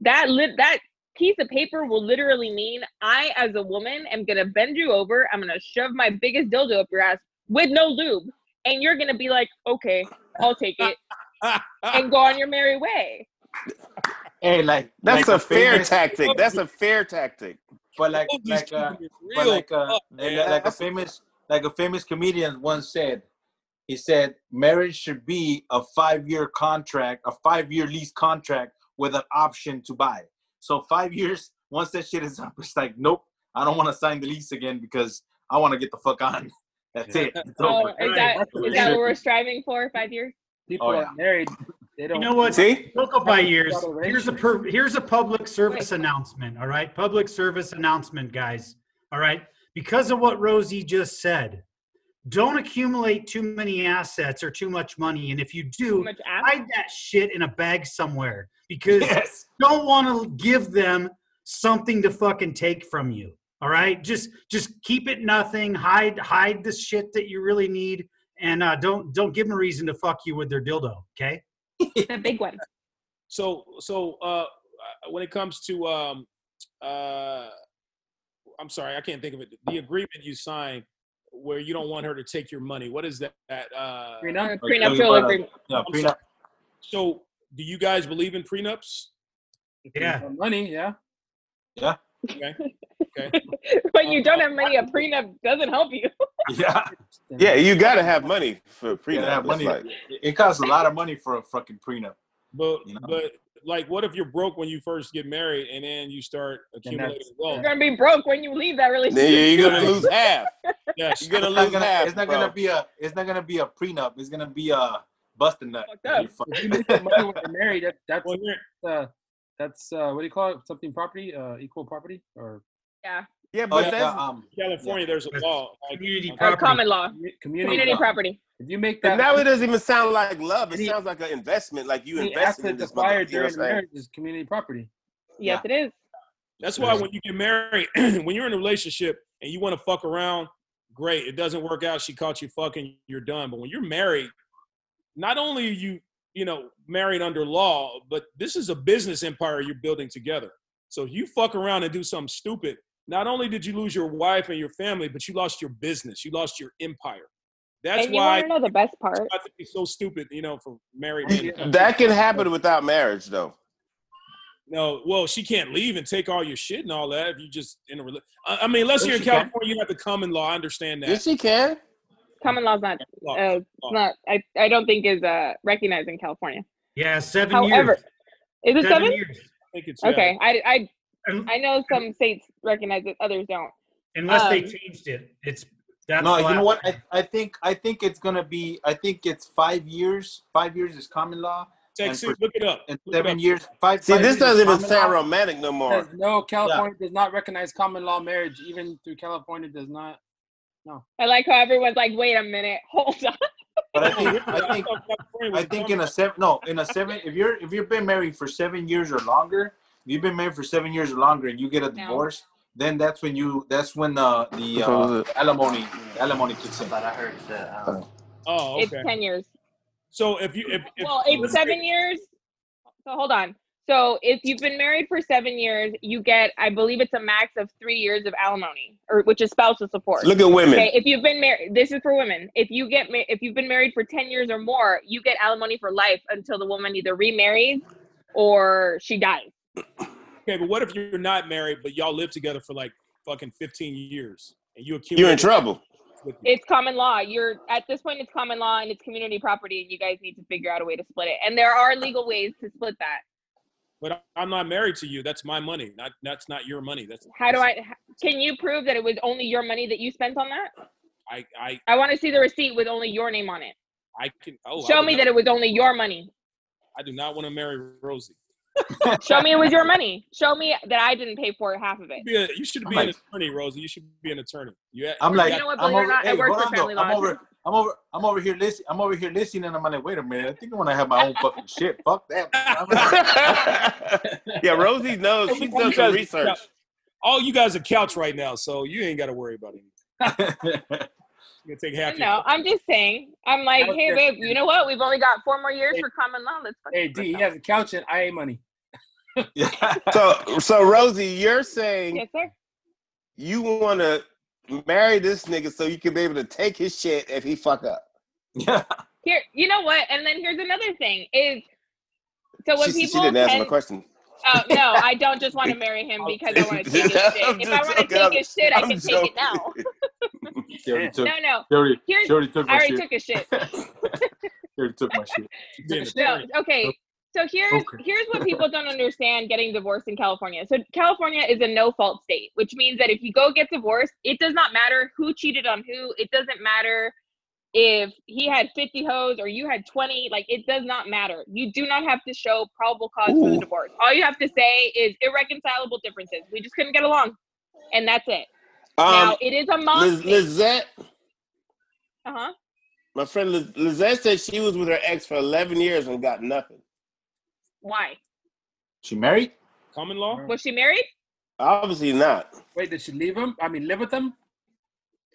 That lit that piece of paper will literally mean I, as a woman, am gonna bend you over. I'm gonna shove my biggest dildo up your ass with no lube, and you're gonna be like, "Okay, I'll take it," and go on your merry way. Hey, like That's like a fair tactic. That's a fair tactic. But like Oh, like uh, but like uh, tough, like a famous like a famous comedian once said, he said marriage should be a five year contract, a five year lease contract with an option to buy. So five years, once that shit is up, it's like nope, I don't want to sign the lease again because I want to get the fuck on. That's it. It's Oh, over. is that That's is that what we're striving for? Five years? People Oh, are married. They don't. You know what? See? Don't go by years. Here's a per, here's a public service announcement. All right, public service announcement, guys. All right, because of what Rosie just said, don't accumulate too many assets or too much money, and if you do, hide that shit in a bag somewhere because Yes. you don't want to give them something to fucking take from you. All right, just just keep it nothing. Hide hide the shit that you really need, and uh, don't don't give them a reason to fuck you with their dildo. Okay. The big one. So, so uh, when it comes to, um, uh, I'm sorry, I can't think of it. The agreement you signed where you don't want her to take your money. What is that? Uh, Prenup? Uh, prenuptial about a- agreement. Yeah, I'm prenup. so, do you guys believe in prenups? Yeah. For Money, yeah. Yeah. Okay. when you don't have money, a prenup doesn't help you. Yeah. Yeah, you gotta have money for prenup. Yeah, It's money. like- It costs a lot of money for a fucking prenup. But You know? but like, what if you're broke when you first get married and then you start accumulating wealth? You're gonna be broke when you leave that relationship. Yeah, you're gonna lose half. Yes. You're gonna It's not lose gonna, half. it's not bro. gonna be a it's not gonna be a prenup. It's gonna be a busting nut. Fucked up. You fuck- If you make the money when you're married, that, that's Well, here- uh, that's uh, what do you call it? Something property? Uh, equal property or Yeah. Yeah, Oh, but yeah, that's um, California, there's a law. Like, Community uh, Or property. common law. community? Community law. property. If you make but that, now it doesn't even sound like love. It Any- sounds like an investment. Like you any invested in asset this acquired motherfucker. You know during what the I'm saying? marriage is community property. Yes, it is. That's why when you get married, when you're in a relationship and you want to fuck around, great. It doesn't work out. She caught you fucking. You're done. But when you're married, not only are you, you know, married under law, but this is a business empire you're building together. So if you fuck around and do something stupid, not only did you lose your wife and your family, but you lost your business. You lost your empire. That's why. and you why want to know the best part? I think it's so stupid, you know, for married men. That can happen without marriage, though. No, well, she can't leave and take all your shit and all that if you just in a rela- I I mean, unless Yes, you're in she can. California, you have the common law. I understand that. Yes, she can. Common law's not. Law. Uh, it's not. I, I don't think is uh recognized in California. Yeah, seven However, years. is it seven? years. I think it's yeah. Okay, I, I I know some states recognize it, others don't. Unless they Um, changed it, it's that's no, you know what? I, I think I think it's gonna be. I think it's five years. Five years is common law, Texas, for- look it up. and Look it seven up. years. Five. See, five this years doesn't even sound law. romantic no more. No, California does not recognize common law marriage. Even through California does not. I like how everyone's like, wait a minute, hold on. But I think I think thought California was I think in a seven no in a seven if you're if you've been married for seven years or longer, if you've been married for seven years or longer and you get a No. divorce, then that's when you that's when the the uh, is it- alimony alimony kicks in. But I heard that. Um, Oh, It's ten years. So if you if, if well, it's seven years. So hold on. So if you've been married for seven years, you get, I believe it's a max of three years of alimony, or which is spousal support. Look at women. Okay, if you've been married, this is for women. If you get, ma- if you've been married for ten years or more, you get alimony for life until the woman either remarries or she dies. Okay, but what if you're not married, but y'all live together for like fucking 15 years and you accumulate You're in trouble. It's common law. You're at this point, it's common law and it's community property, and you guys need to figure out a way to split it. And there are legal ways to split that. But I'm not married to you. That's my money. Not that's not your money. That's How do I? Can you prove that it was only your money that you spent on that? I I I want to see the receipt with only your name on it. I can. Oh, Show me not- that it was only your money. I do not want to marry Rosie. Show me it was your money. Show me that I didn't pay for half of it. Be a, you should be I'm an attorney, Rosie. You should be an attorney. You, I'm you like, You know what, I'm believe it over, not, I hey, work for family I'm law. over, I'm over, I'm over here listening. I'm over here listening, and I'm like, wait a minute. I think I want to have my own fucking shit. Fuck that. yeah, Rosie knows. She's done some research. all you guys are couch right now, so you ain't got to worry about it. You take half. No, I'm just saying. I'm like, hey, good. babe, you know what? We've only got four more years Hey. for common law. Let's fucking Hey, split D, he that. has a couch and I IA money. yeah. So, so Rosie, you're saying Yes, sir. you want to marry this nigga so you can be able to take his shit if he fuck up. yeah. Here, you know what? And then here's another thing: is so when she, she people didn't answer my tend, question. uh, no, I don't just want to marry him because I want to take his shit. If I want to take his shit, I I'm can take it now. She already took. No, no. She already, she already took I my already shit. took his shit. She already took my shit. No, okay. So here's Okay. here's what people don't understand getting divorced in California. So California is a no fault state, which means that if you go get divorced, it does not matter who cheated on who. It doesn't matter if he had 50 hoes or you had 20, like it does not matter. You do not have to show probable cause for the divorce. All you have to say is irreconcilable differences. We just couldn't get along. And that's it. Um, now it is a mom Liz, Lizette, uh-huh. my friend Liz, Lizette said she was with her ex for 11 years and got nothing. Why? She married? Common law. Was she married? Obviously not. Wait, did she leave him? I mean, live with him?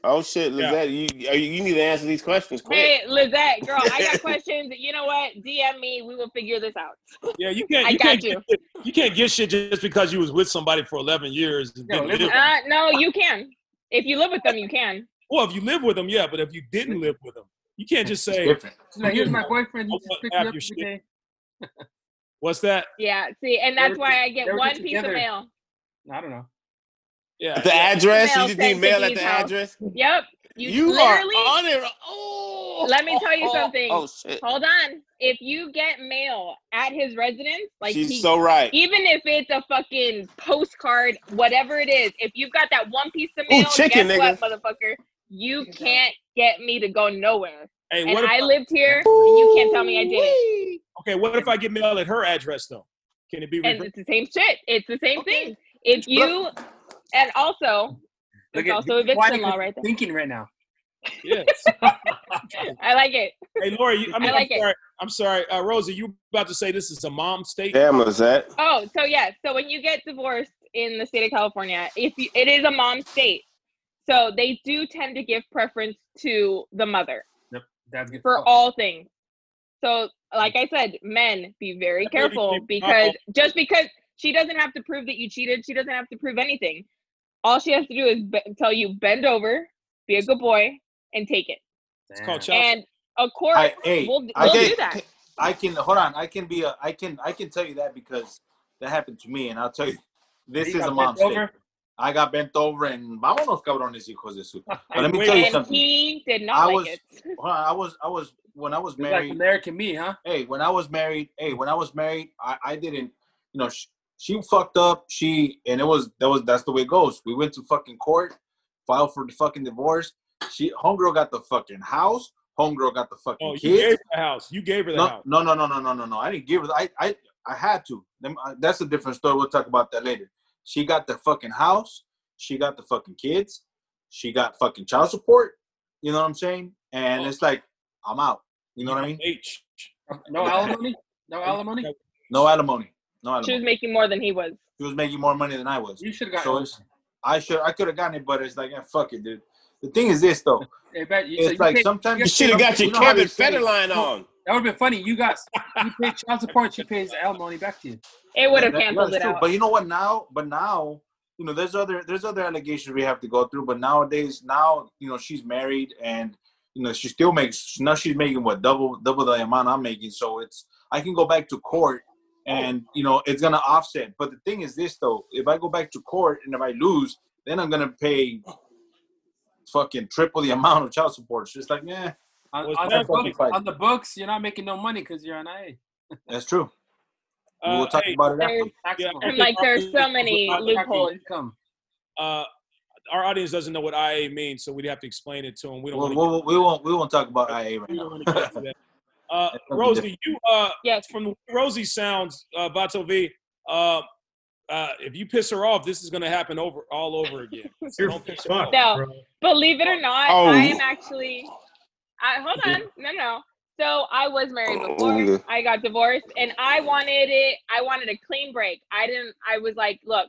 Oh shit, Lizette, you, you you need to answer these questions quick. Hey, Lizette, girl, I got questions. You know what? DM me. We will figure this out. Yeah, you can't. I You got can't. you. Get, you can't get shit just because you was with somebody for 11 years. And Yeah, didn't live live. with- Uh, no, you can. If you live with them, you can. Well, if you live with them, yeah. But if you didn't live with them, you can't just say, different. She's like, here's my boyfriend. He I'll just picks have me up your every shit. day. "What's that?" Yeah. See, and that's why I get one just piece of mail. I don't know. Yeah. At the yeah. address, Mail you just need sent mail at the house. address. Yep. You, You, are literally. on it. Oh, Let me tell you oh, something. Oh shit, Hold on. If you get mail at his residence, like she's he, so right. even if it's a fucking postcard, whatever it is, if you've got that one piece of Ooh, mail, chicken, guess nigga. what, motherfucker? You can't get me to go nowhere. Hey, And what if I lived here, and you can't tell me I didn't. okay? What if I get mail at her address though? Can it be and it's the same shit. It's the same Okay. thing. If you and also Look it's at also why eviction law you right there. thinking right now. Yes. I like it. hey, Laura. You, I mean, like I'm it. sorry. I'm sorry, uh, Rosie. You about to say this is a mom state? Damn, Lizette. Oh, so yeah. So when you get divorced in the state of California, if you, it is a mom state, so they do tend to give preference to the mother That's good. for all things. So, like I said, men be very That lady careful came- because just because she doesn't have to prove that you cheated, she doesn't have to prove anything. All she has to do is be- tell you bend over, be a good boy, and take it. It's called Damn. child. And of course, I, hey, we'll, we'll can- do that. I can hold on. I can be a. I can. I can tell you that because that happened to me, and I'll tell you, this You is a bent mom's over? thing. I got bent over, and vámonos, cabrones, hijos de su. But let me Wait, tell you And something. he did not I like was- it. Hold on, I was. I was when I was You're like married. American me, huh? hey, when I was married, hey, when I was married, I, I didn't, you know, she, she fucked up. She and it was that was that's the way it goes. We went to fucking court, filed for the fucking divorce. She homegirl got the fucking house. Homegirl got the fucking Oh, you gave her the house. You gave her the no, house. no, no, no, no, no, no, no. I didn't give her. I, I, I had to. Uh, That's a different story. We'll talk about that later. She got the fucking house. She got the fucking kids. She got fucking child support. You know what I'm saying? And it's like, I'm out. You know what I mean? H. No alimony? No alimony? No alimony. No alimony. She was making more than he was. She was making more money than I was. You should have got So it's, I should, I could have gotten it, but it's like, yeah, fuck it, dude. The thing is this though. Hey, bet you, so It's you like paid- sometimes You should have got your you know Kevin Federline on. That would have been funny. You got you paid child support, she pays alimony back to you. It would have That- canceled that's it true. out. But you know what? Now, but now, you know, there's other there's other allegations we have to go through. But nowadays, now, you know, she's married and you know she still makes now she's making what double double the amount I'm making. So it's I can go back to court and you know it's gonna offset. But the thing is this though, if I go back to court and if I lose, then I'm gonna pay fucking triple the amount of child support. It's just like, yeah, On, on the books, on the books, you're not making no money because you're an IA. that's true. Uh, we'll talk hey, about it after. There's, Taxable. I'm like, there's so many loopholes. uh, our audience doesn't know what IA means, so we'd have to explain it to them. We don't We'll, we'll, we won't. we won't talk about IA right now. don't want to get into that. Uh, Rosie, you uh, Yes. from the Rosie sounds, uh, Vato V. Uh, uh, if you piss her off, this is going to happen over all over again. So don't piss her off. No. bro. Believe it or not, Oh. I am actually. I, hold on, no, no. So I was married Oh, before. yeah. I got divorced, and I wanted it. I wanted a clean break. I didn't. I was like, look,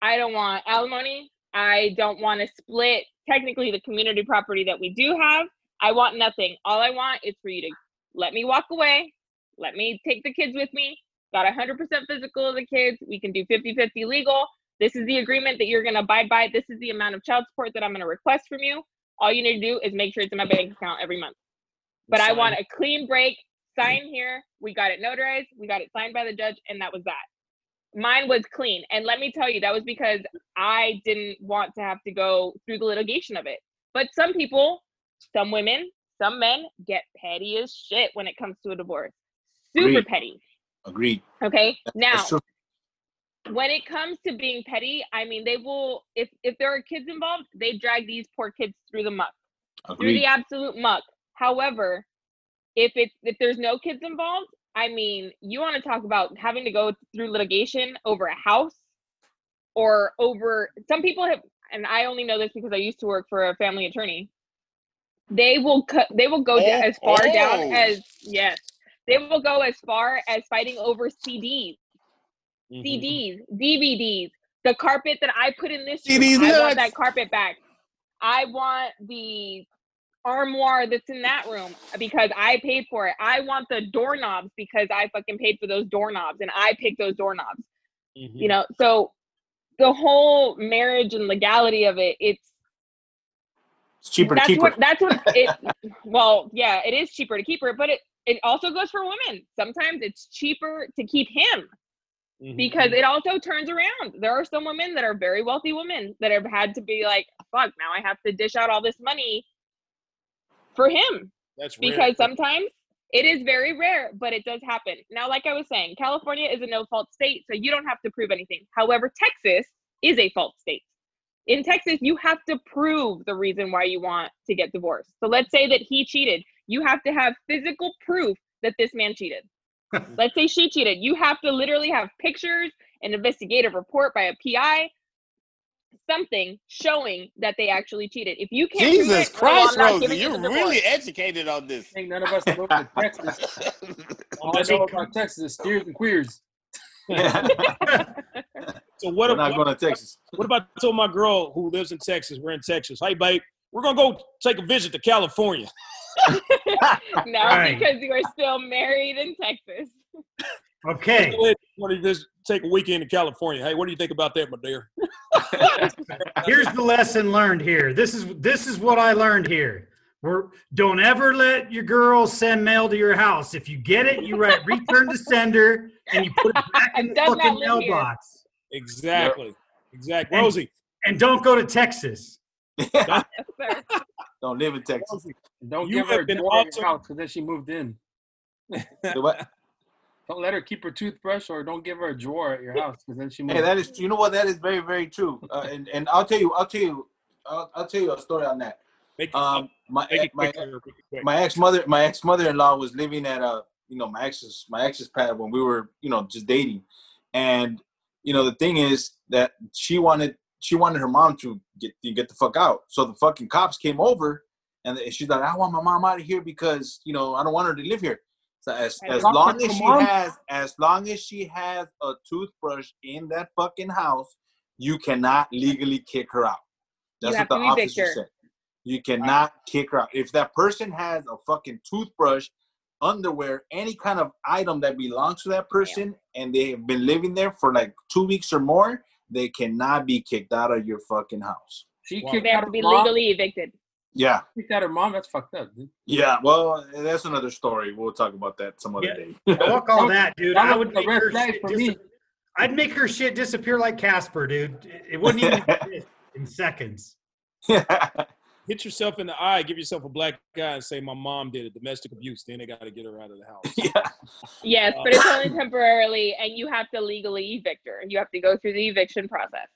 I don't want alimony. I don't want to split technically the community property that we do have. I want nothing. All I want is for you to let me walk away. Let me take the kids with me. Got 100% physical of the kids. We can do 50 50 legal. This is the agreement that you're going to abide by. This is the amount of child support that I'm going to request from you. All you need to do is make sure it's in my bank account every month. But I want a clean break. Sign here. We got it notarized. We got it signed by the judge, and that was that. Mine was clean. And let me tell you, that was because I didn't want to have to go through the litigation of it. But some people, some women, some men get petty as shit when it comes to a divorce. Super petty. Agreed. Okay. Now, when it comes to being petty, I mean, they will, if, if there are kids involved, they drag these poor kids through the muck through the absolute muck. However, if it's if there's no kids involved, I mean, you want to talk about having to go through litigation over a house or over some people have and I only know this because I used to work for a family attorney. They will cut they will go da- Oh, as far down oh. as yes. They will go as far as fighting over CDs, Mhm. CDs, DVDs, the carpet that I put in this room. CDs I want that carpet back. I want the armoire that's in that room because I paid for it. I want the doorknobs because I fucking paid for those doorknobs and I picked those doorknobs. Mhm. You know, so the whole marriage and legality of it, it's It's cheaper to that's keep what her. that's what it well, yeah, it is cheaper to keep her, but it it also goes for women. Sometimes it's cheaper to keep him Mhm. because it also turns around. There are some women that are very wealthy women that have had to be like, fuck, now I have to dish out all this money for him that's rare. because sometimes it is very rare, but it does happen. Now, like I was saying, California is a no fault state, so you don't have to prove anything. However, Texas is a fault state. In Texas, you have to prove the reason why you want to get divorced. So let's say that he cheated. You have to have physical proof that this man cheated. let's say she cheated. You have to literally have pictures, an investigative report by a PI, something showing that they actually cheated. If you can't prove Jesus it, well, Christ, not Rosie, you you're really educated on this. I think none of us are moving to Texas. All I That's know it. about Texas is steers and queers. So what, We're about, not going to Texas. what about I told my girl who lives in Texas? We're in Texas. Hey, babe, we're gonna go take a visit to California. no, Right. because you are still married in Texas. Okay. Want to just take a weekend in California? Hey, what do you think about that, my dear? Here's the lesson learned here. This is this is what I learned here. We're, don't ever let your girl send mail to your house. If you get it, you write return to sender and you put it back in the fucking mailbox. Exactly. Exactly. And- Rosie. And don't go to Texas. Yes, sir. Don't live in Texas. Don't You give her have a been drawer at awesome. your house because then she moved in. What? Don't let her keep her toothbrush or don't give her a drawer at your house because then she moved. Hey, that is you know what that is very very true. Uh, and and I'll tell you I'll tell you I'll, I'll tell you a story on that. Make, Um, my make my quick. real quick, quick. my ex mother my ex mother in law was living at a you know my ex's my ex's pad when we were you know just dating, and you know the thing is that she wanted she wanted her mom to get to get the fuck out. So the fucking cops came over, and she's like, I want my mom out of here because you know I don't want her to live here. So as as long as she has as long as she has a toothbrush in that fucking house, you cannot legally kick her out. That's what the officer said. You cannot kick her out. If that person has a fucking toothbrush, underwear, any kind of item that belongs to that person, and they have been living there for like two weeks or more, they cannot be kicked out of your fucking house. she Wow. kicked They have to be mom. legally evicted. Yeah, Kicked out her mom. That's fucked up. Dude. yeah. Well, that's another story. We'll talk about that some other Yeah. day. Fuck all that, dude. That I would make her shit for dis- me. I'd make her shit disappear like Casper, dude. It- It wouldn't even exist in seconds. Hit yourself in the eye, give yourself a black guy, and say, My mom did it. Domestic abuse. Then they got to get her out of the house. yeah. Yes, but it's uh, only temporarily, and you have to legally evict her. You have to go through the eviction process.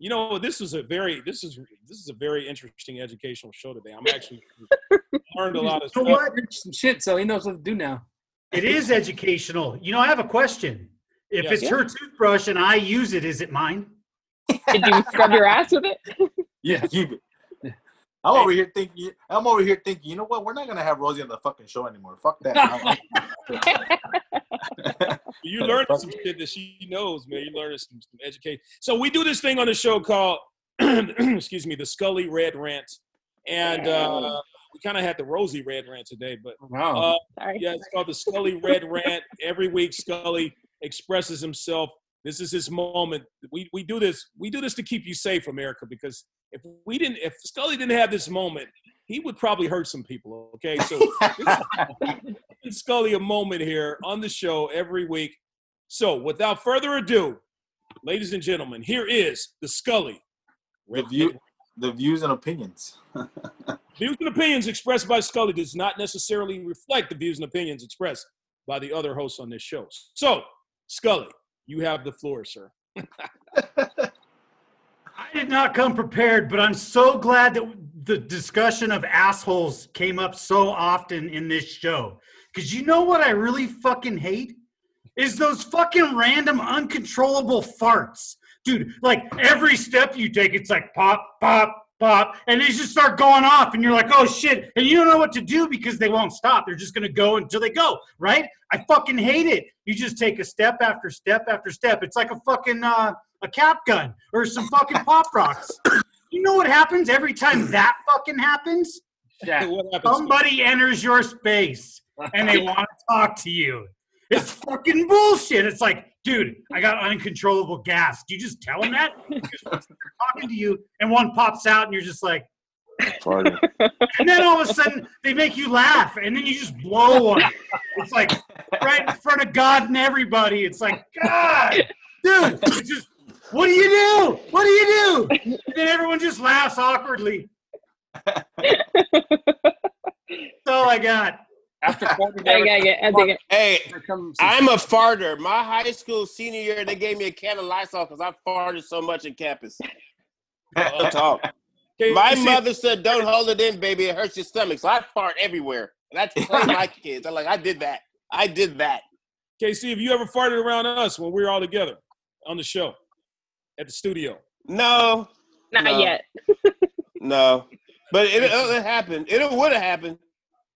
You know, this is a very this is this is a very interesting educational show today. I'm actually learned a lot of You stuff. what? Some shit, so he knows what to do now. It is educational. You know, I have a question. If Yes. it's her toothbrush and I use it, is it mine? Did you scrub your ass with it? Yeah, keep it. I'm over here thinking. I'm over here thinking. You know what? We're not gonna have Rosie on the fucking show anymore. Fuck that. You learned some shit that she knows, man. You learned some, some education. So we do this thing on the show called, excuse me, the Scully Red Rant, and uh, we kind of had the Rosie Red Rant today, but Wow. uh, Sorry. yeah, it's called the Scully Red Rant. Every week, Scully expresses himself. This is his moment. We we do this. We do this to keep you safe, America, because if we didn't, if Scully didn't have this moment, he would probably hurt some people. Okay, so give Scully a moment here on the show every week. So, without further ado, ladies and gentlemen, here is the Scully. the view, the views and opinions. Views and opinions expressed by Scully does not necessarily reflect the views and opinions expressed by the other hosts on this show. So, Scully, you have the floor, sir. I did not come prepared, but I'm so glad that the discussion of assholes came up so often in this show. Because you know what I really fucking hate? Is those fucking random uncontrollable farts. Dude, like every step you take, it's like pop, pop, pop, and they just start going off, and you're like, oh shit. And you don't know what to do because they won't stop. They're just gonna go until they go, right? I fucking hate it. You just take a step after step after step. It's like a fucking uh, a cap gun or some fucking pop rocks. You know what happens every time that fucking happens? Yeah. What happens? Somebody enters your space and they want to talk to you. It's fucking bullshit. It's like, dude, I got uncontrollable gas. Do you just tell them that? They're talking to you and one pops out and you're just like, Farting. and then all of a sudden they make you laugh and then you just blow one. It's like right in front of God and everybody. It's like, God, dude, it's just, what do you do? What do you do? And then everyone just laughs awkwardly. That's all I got. After farting, I, get, I dig it. Hey, I'm a farter. My high school senior year, they gave me a can of Lysol because I farted so much in campus. Real talk. My mother said, "Don't hold it in, baby. It hurts your stomach." So I fart everywhere, and I tell my kids, "I'm like, I did that. I did that." KC, have you ever farted around us when we were all together on the show at the studio? No, Not No. yet. no, but it, it happened. It would have happened.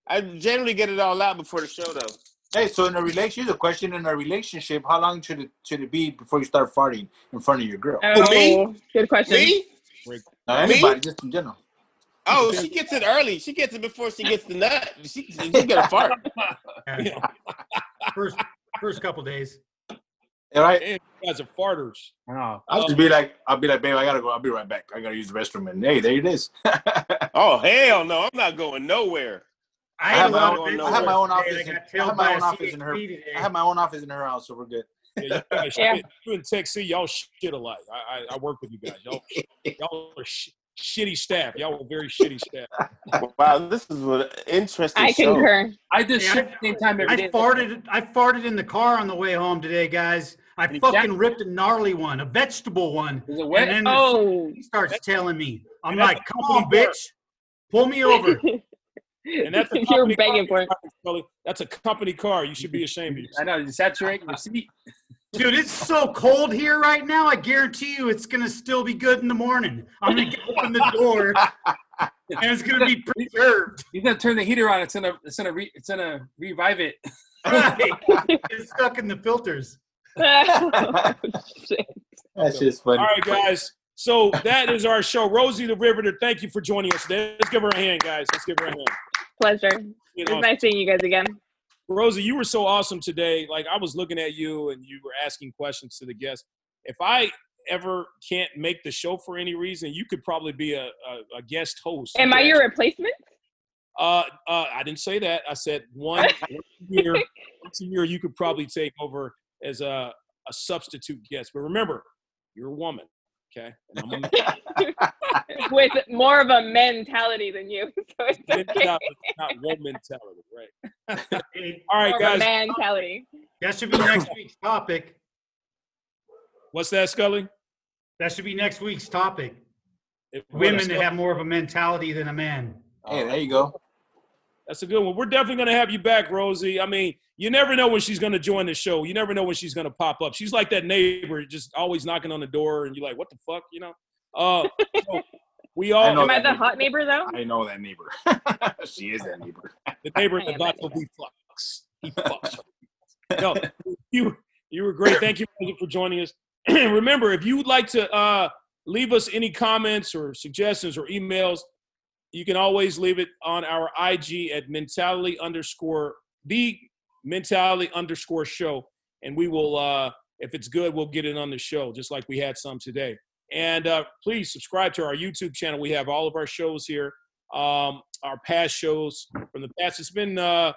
I generally get it all out before the show, though. Hey, so in a relationship, the question in a relationship, how long should it should it be before you start farting in front of your girl? Oh, me? good question. Me? Not me? anybody, just in general. Oh, she gets it early. She gets it before she gets the nut. She, she get a fart. Yeah. First, first couple days. And I, Man, you guys are farters. I know. I'll just be um, like, I'll be like, babe, I gotta go. I'll be right back. I gotta use the restroom. And hey, there it is. Oh hell no, I'm not going nowhere. I, I have my lot own- I have my own office I in- got I have my own office in her- today. I have my own office in her house, so we're good. Yeah, you guys, Yeah. you and Tech C, y'all shit alike. I, I, I work with you guys. Y'all, y'all are sh- shitty staff. Y'all are very shitty staff. Wow, this is an interesting I show. concur. I just Yeah, shit at the same time every I day. farted. I farted in the car on the way home today, guys. I fucking ripped a gnarly one, a vegetable one, Is it and then Oh, he starts telling me, "I'm like, come on, bitch, pull me over." And that's a you're company begging car. for it. That's a company car. You should be ashamed of yourself. I know. You saturate your seat. Dude, it's so cold here right now. I guarantee you, it's gonna still be good in the morning. I'm gonna open the door, and it's gonna be preserved. You gotta turn the heater on. It's gonna. It's gonna. Re, it's gonna revive it. Right. It's stuck in the filters. oh, shit. That's just funny. All right, guys. So that is our show. Rosie the Riveter, thank you for joining us today. Let's give her a hand, guys. Let's give her a hand. Pleasure. You It know, was nice seeing you guys again. Rosie, you were so awesome today. Like I was looking at you and you were asking questions to the guests. If I ever can't make the show for any reason, you could probably be a, a, a guest host. Am I your replacement? Uh, uh, I didn't say that. I said one once a year. Once a year, you could probably take over as a, a substitute guest. But remember, you're a woman, okay? And I'm a With more of a mentality than you. So it's okay. mentality, not one mentality, right? Hey, All right, More of a guys. mentality. that should be next week's topic. What's that, Scully? That should be next week's topic. It- what, Women that have more of a mentality than a man. Hey, there you go. That's a good one. We're definitely going to have you back, Rosie. I mean, you never know when she's going to join the show. You never know when she's going to pop up. She's like that neighbor, just always knocking on the door, and you're like, "What the fuck?" You know. Uh, so we all I know Am I that the neighbor. hot neighbor though? I know that neighbor. she is that neighbor. the neighbor at I the am bottom. that He fucks. He fucks. no, you you were great. Thank you for joining us. Remember, if you would like to uh, leave us any comments or suggestions or emails, you can always leave it on our IG at mentality underscore the mentality underscore show, and we will. Uh, if it's good, we'll get it on the show, just like we had some today. And uh, please subscribe to our YouTube channel. We have all of our shows here, um, our past shows from the past. It's been, uh,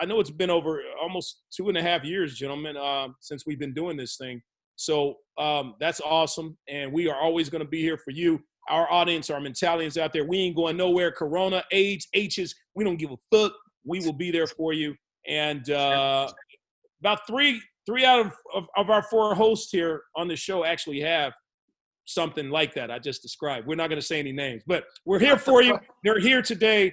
I know it's been over almost two and a half years, gentlemen, uh, since we've been doing this thing. So um, that's awesome. And we are always going to be here for you, our audience, our mentalians out there. We ain't going nowhere. Corona, AIDS, H's, we don't give a fuck. We will be there for you. And uh, about three three out of, of, of our four hosts here on the show actually have something like that I just described. We're not going to say any names, but we're here for you. They're here today,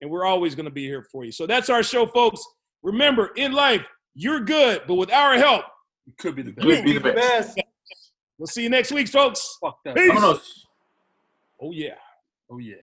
and we're always going to be here for you. So that's our show, folks. Remember, in life, you're good, but with our help, You could be the best. Could be the best. Best. we'll see you next week, folks. Fuck that. Peace. Oh, yeah. Oh yeah.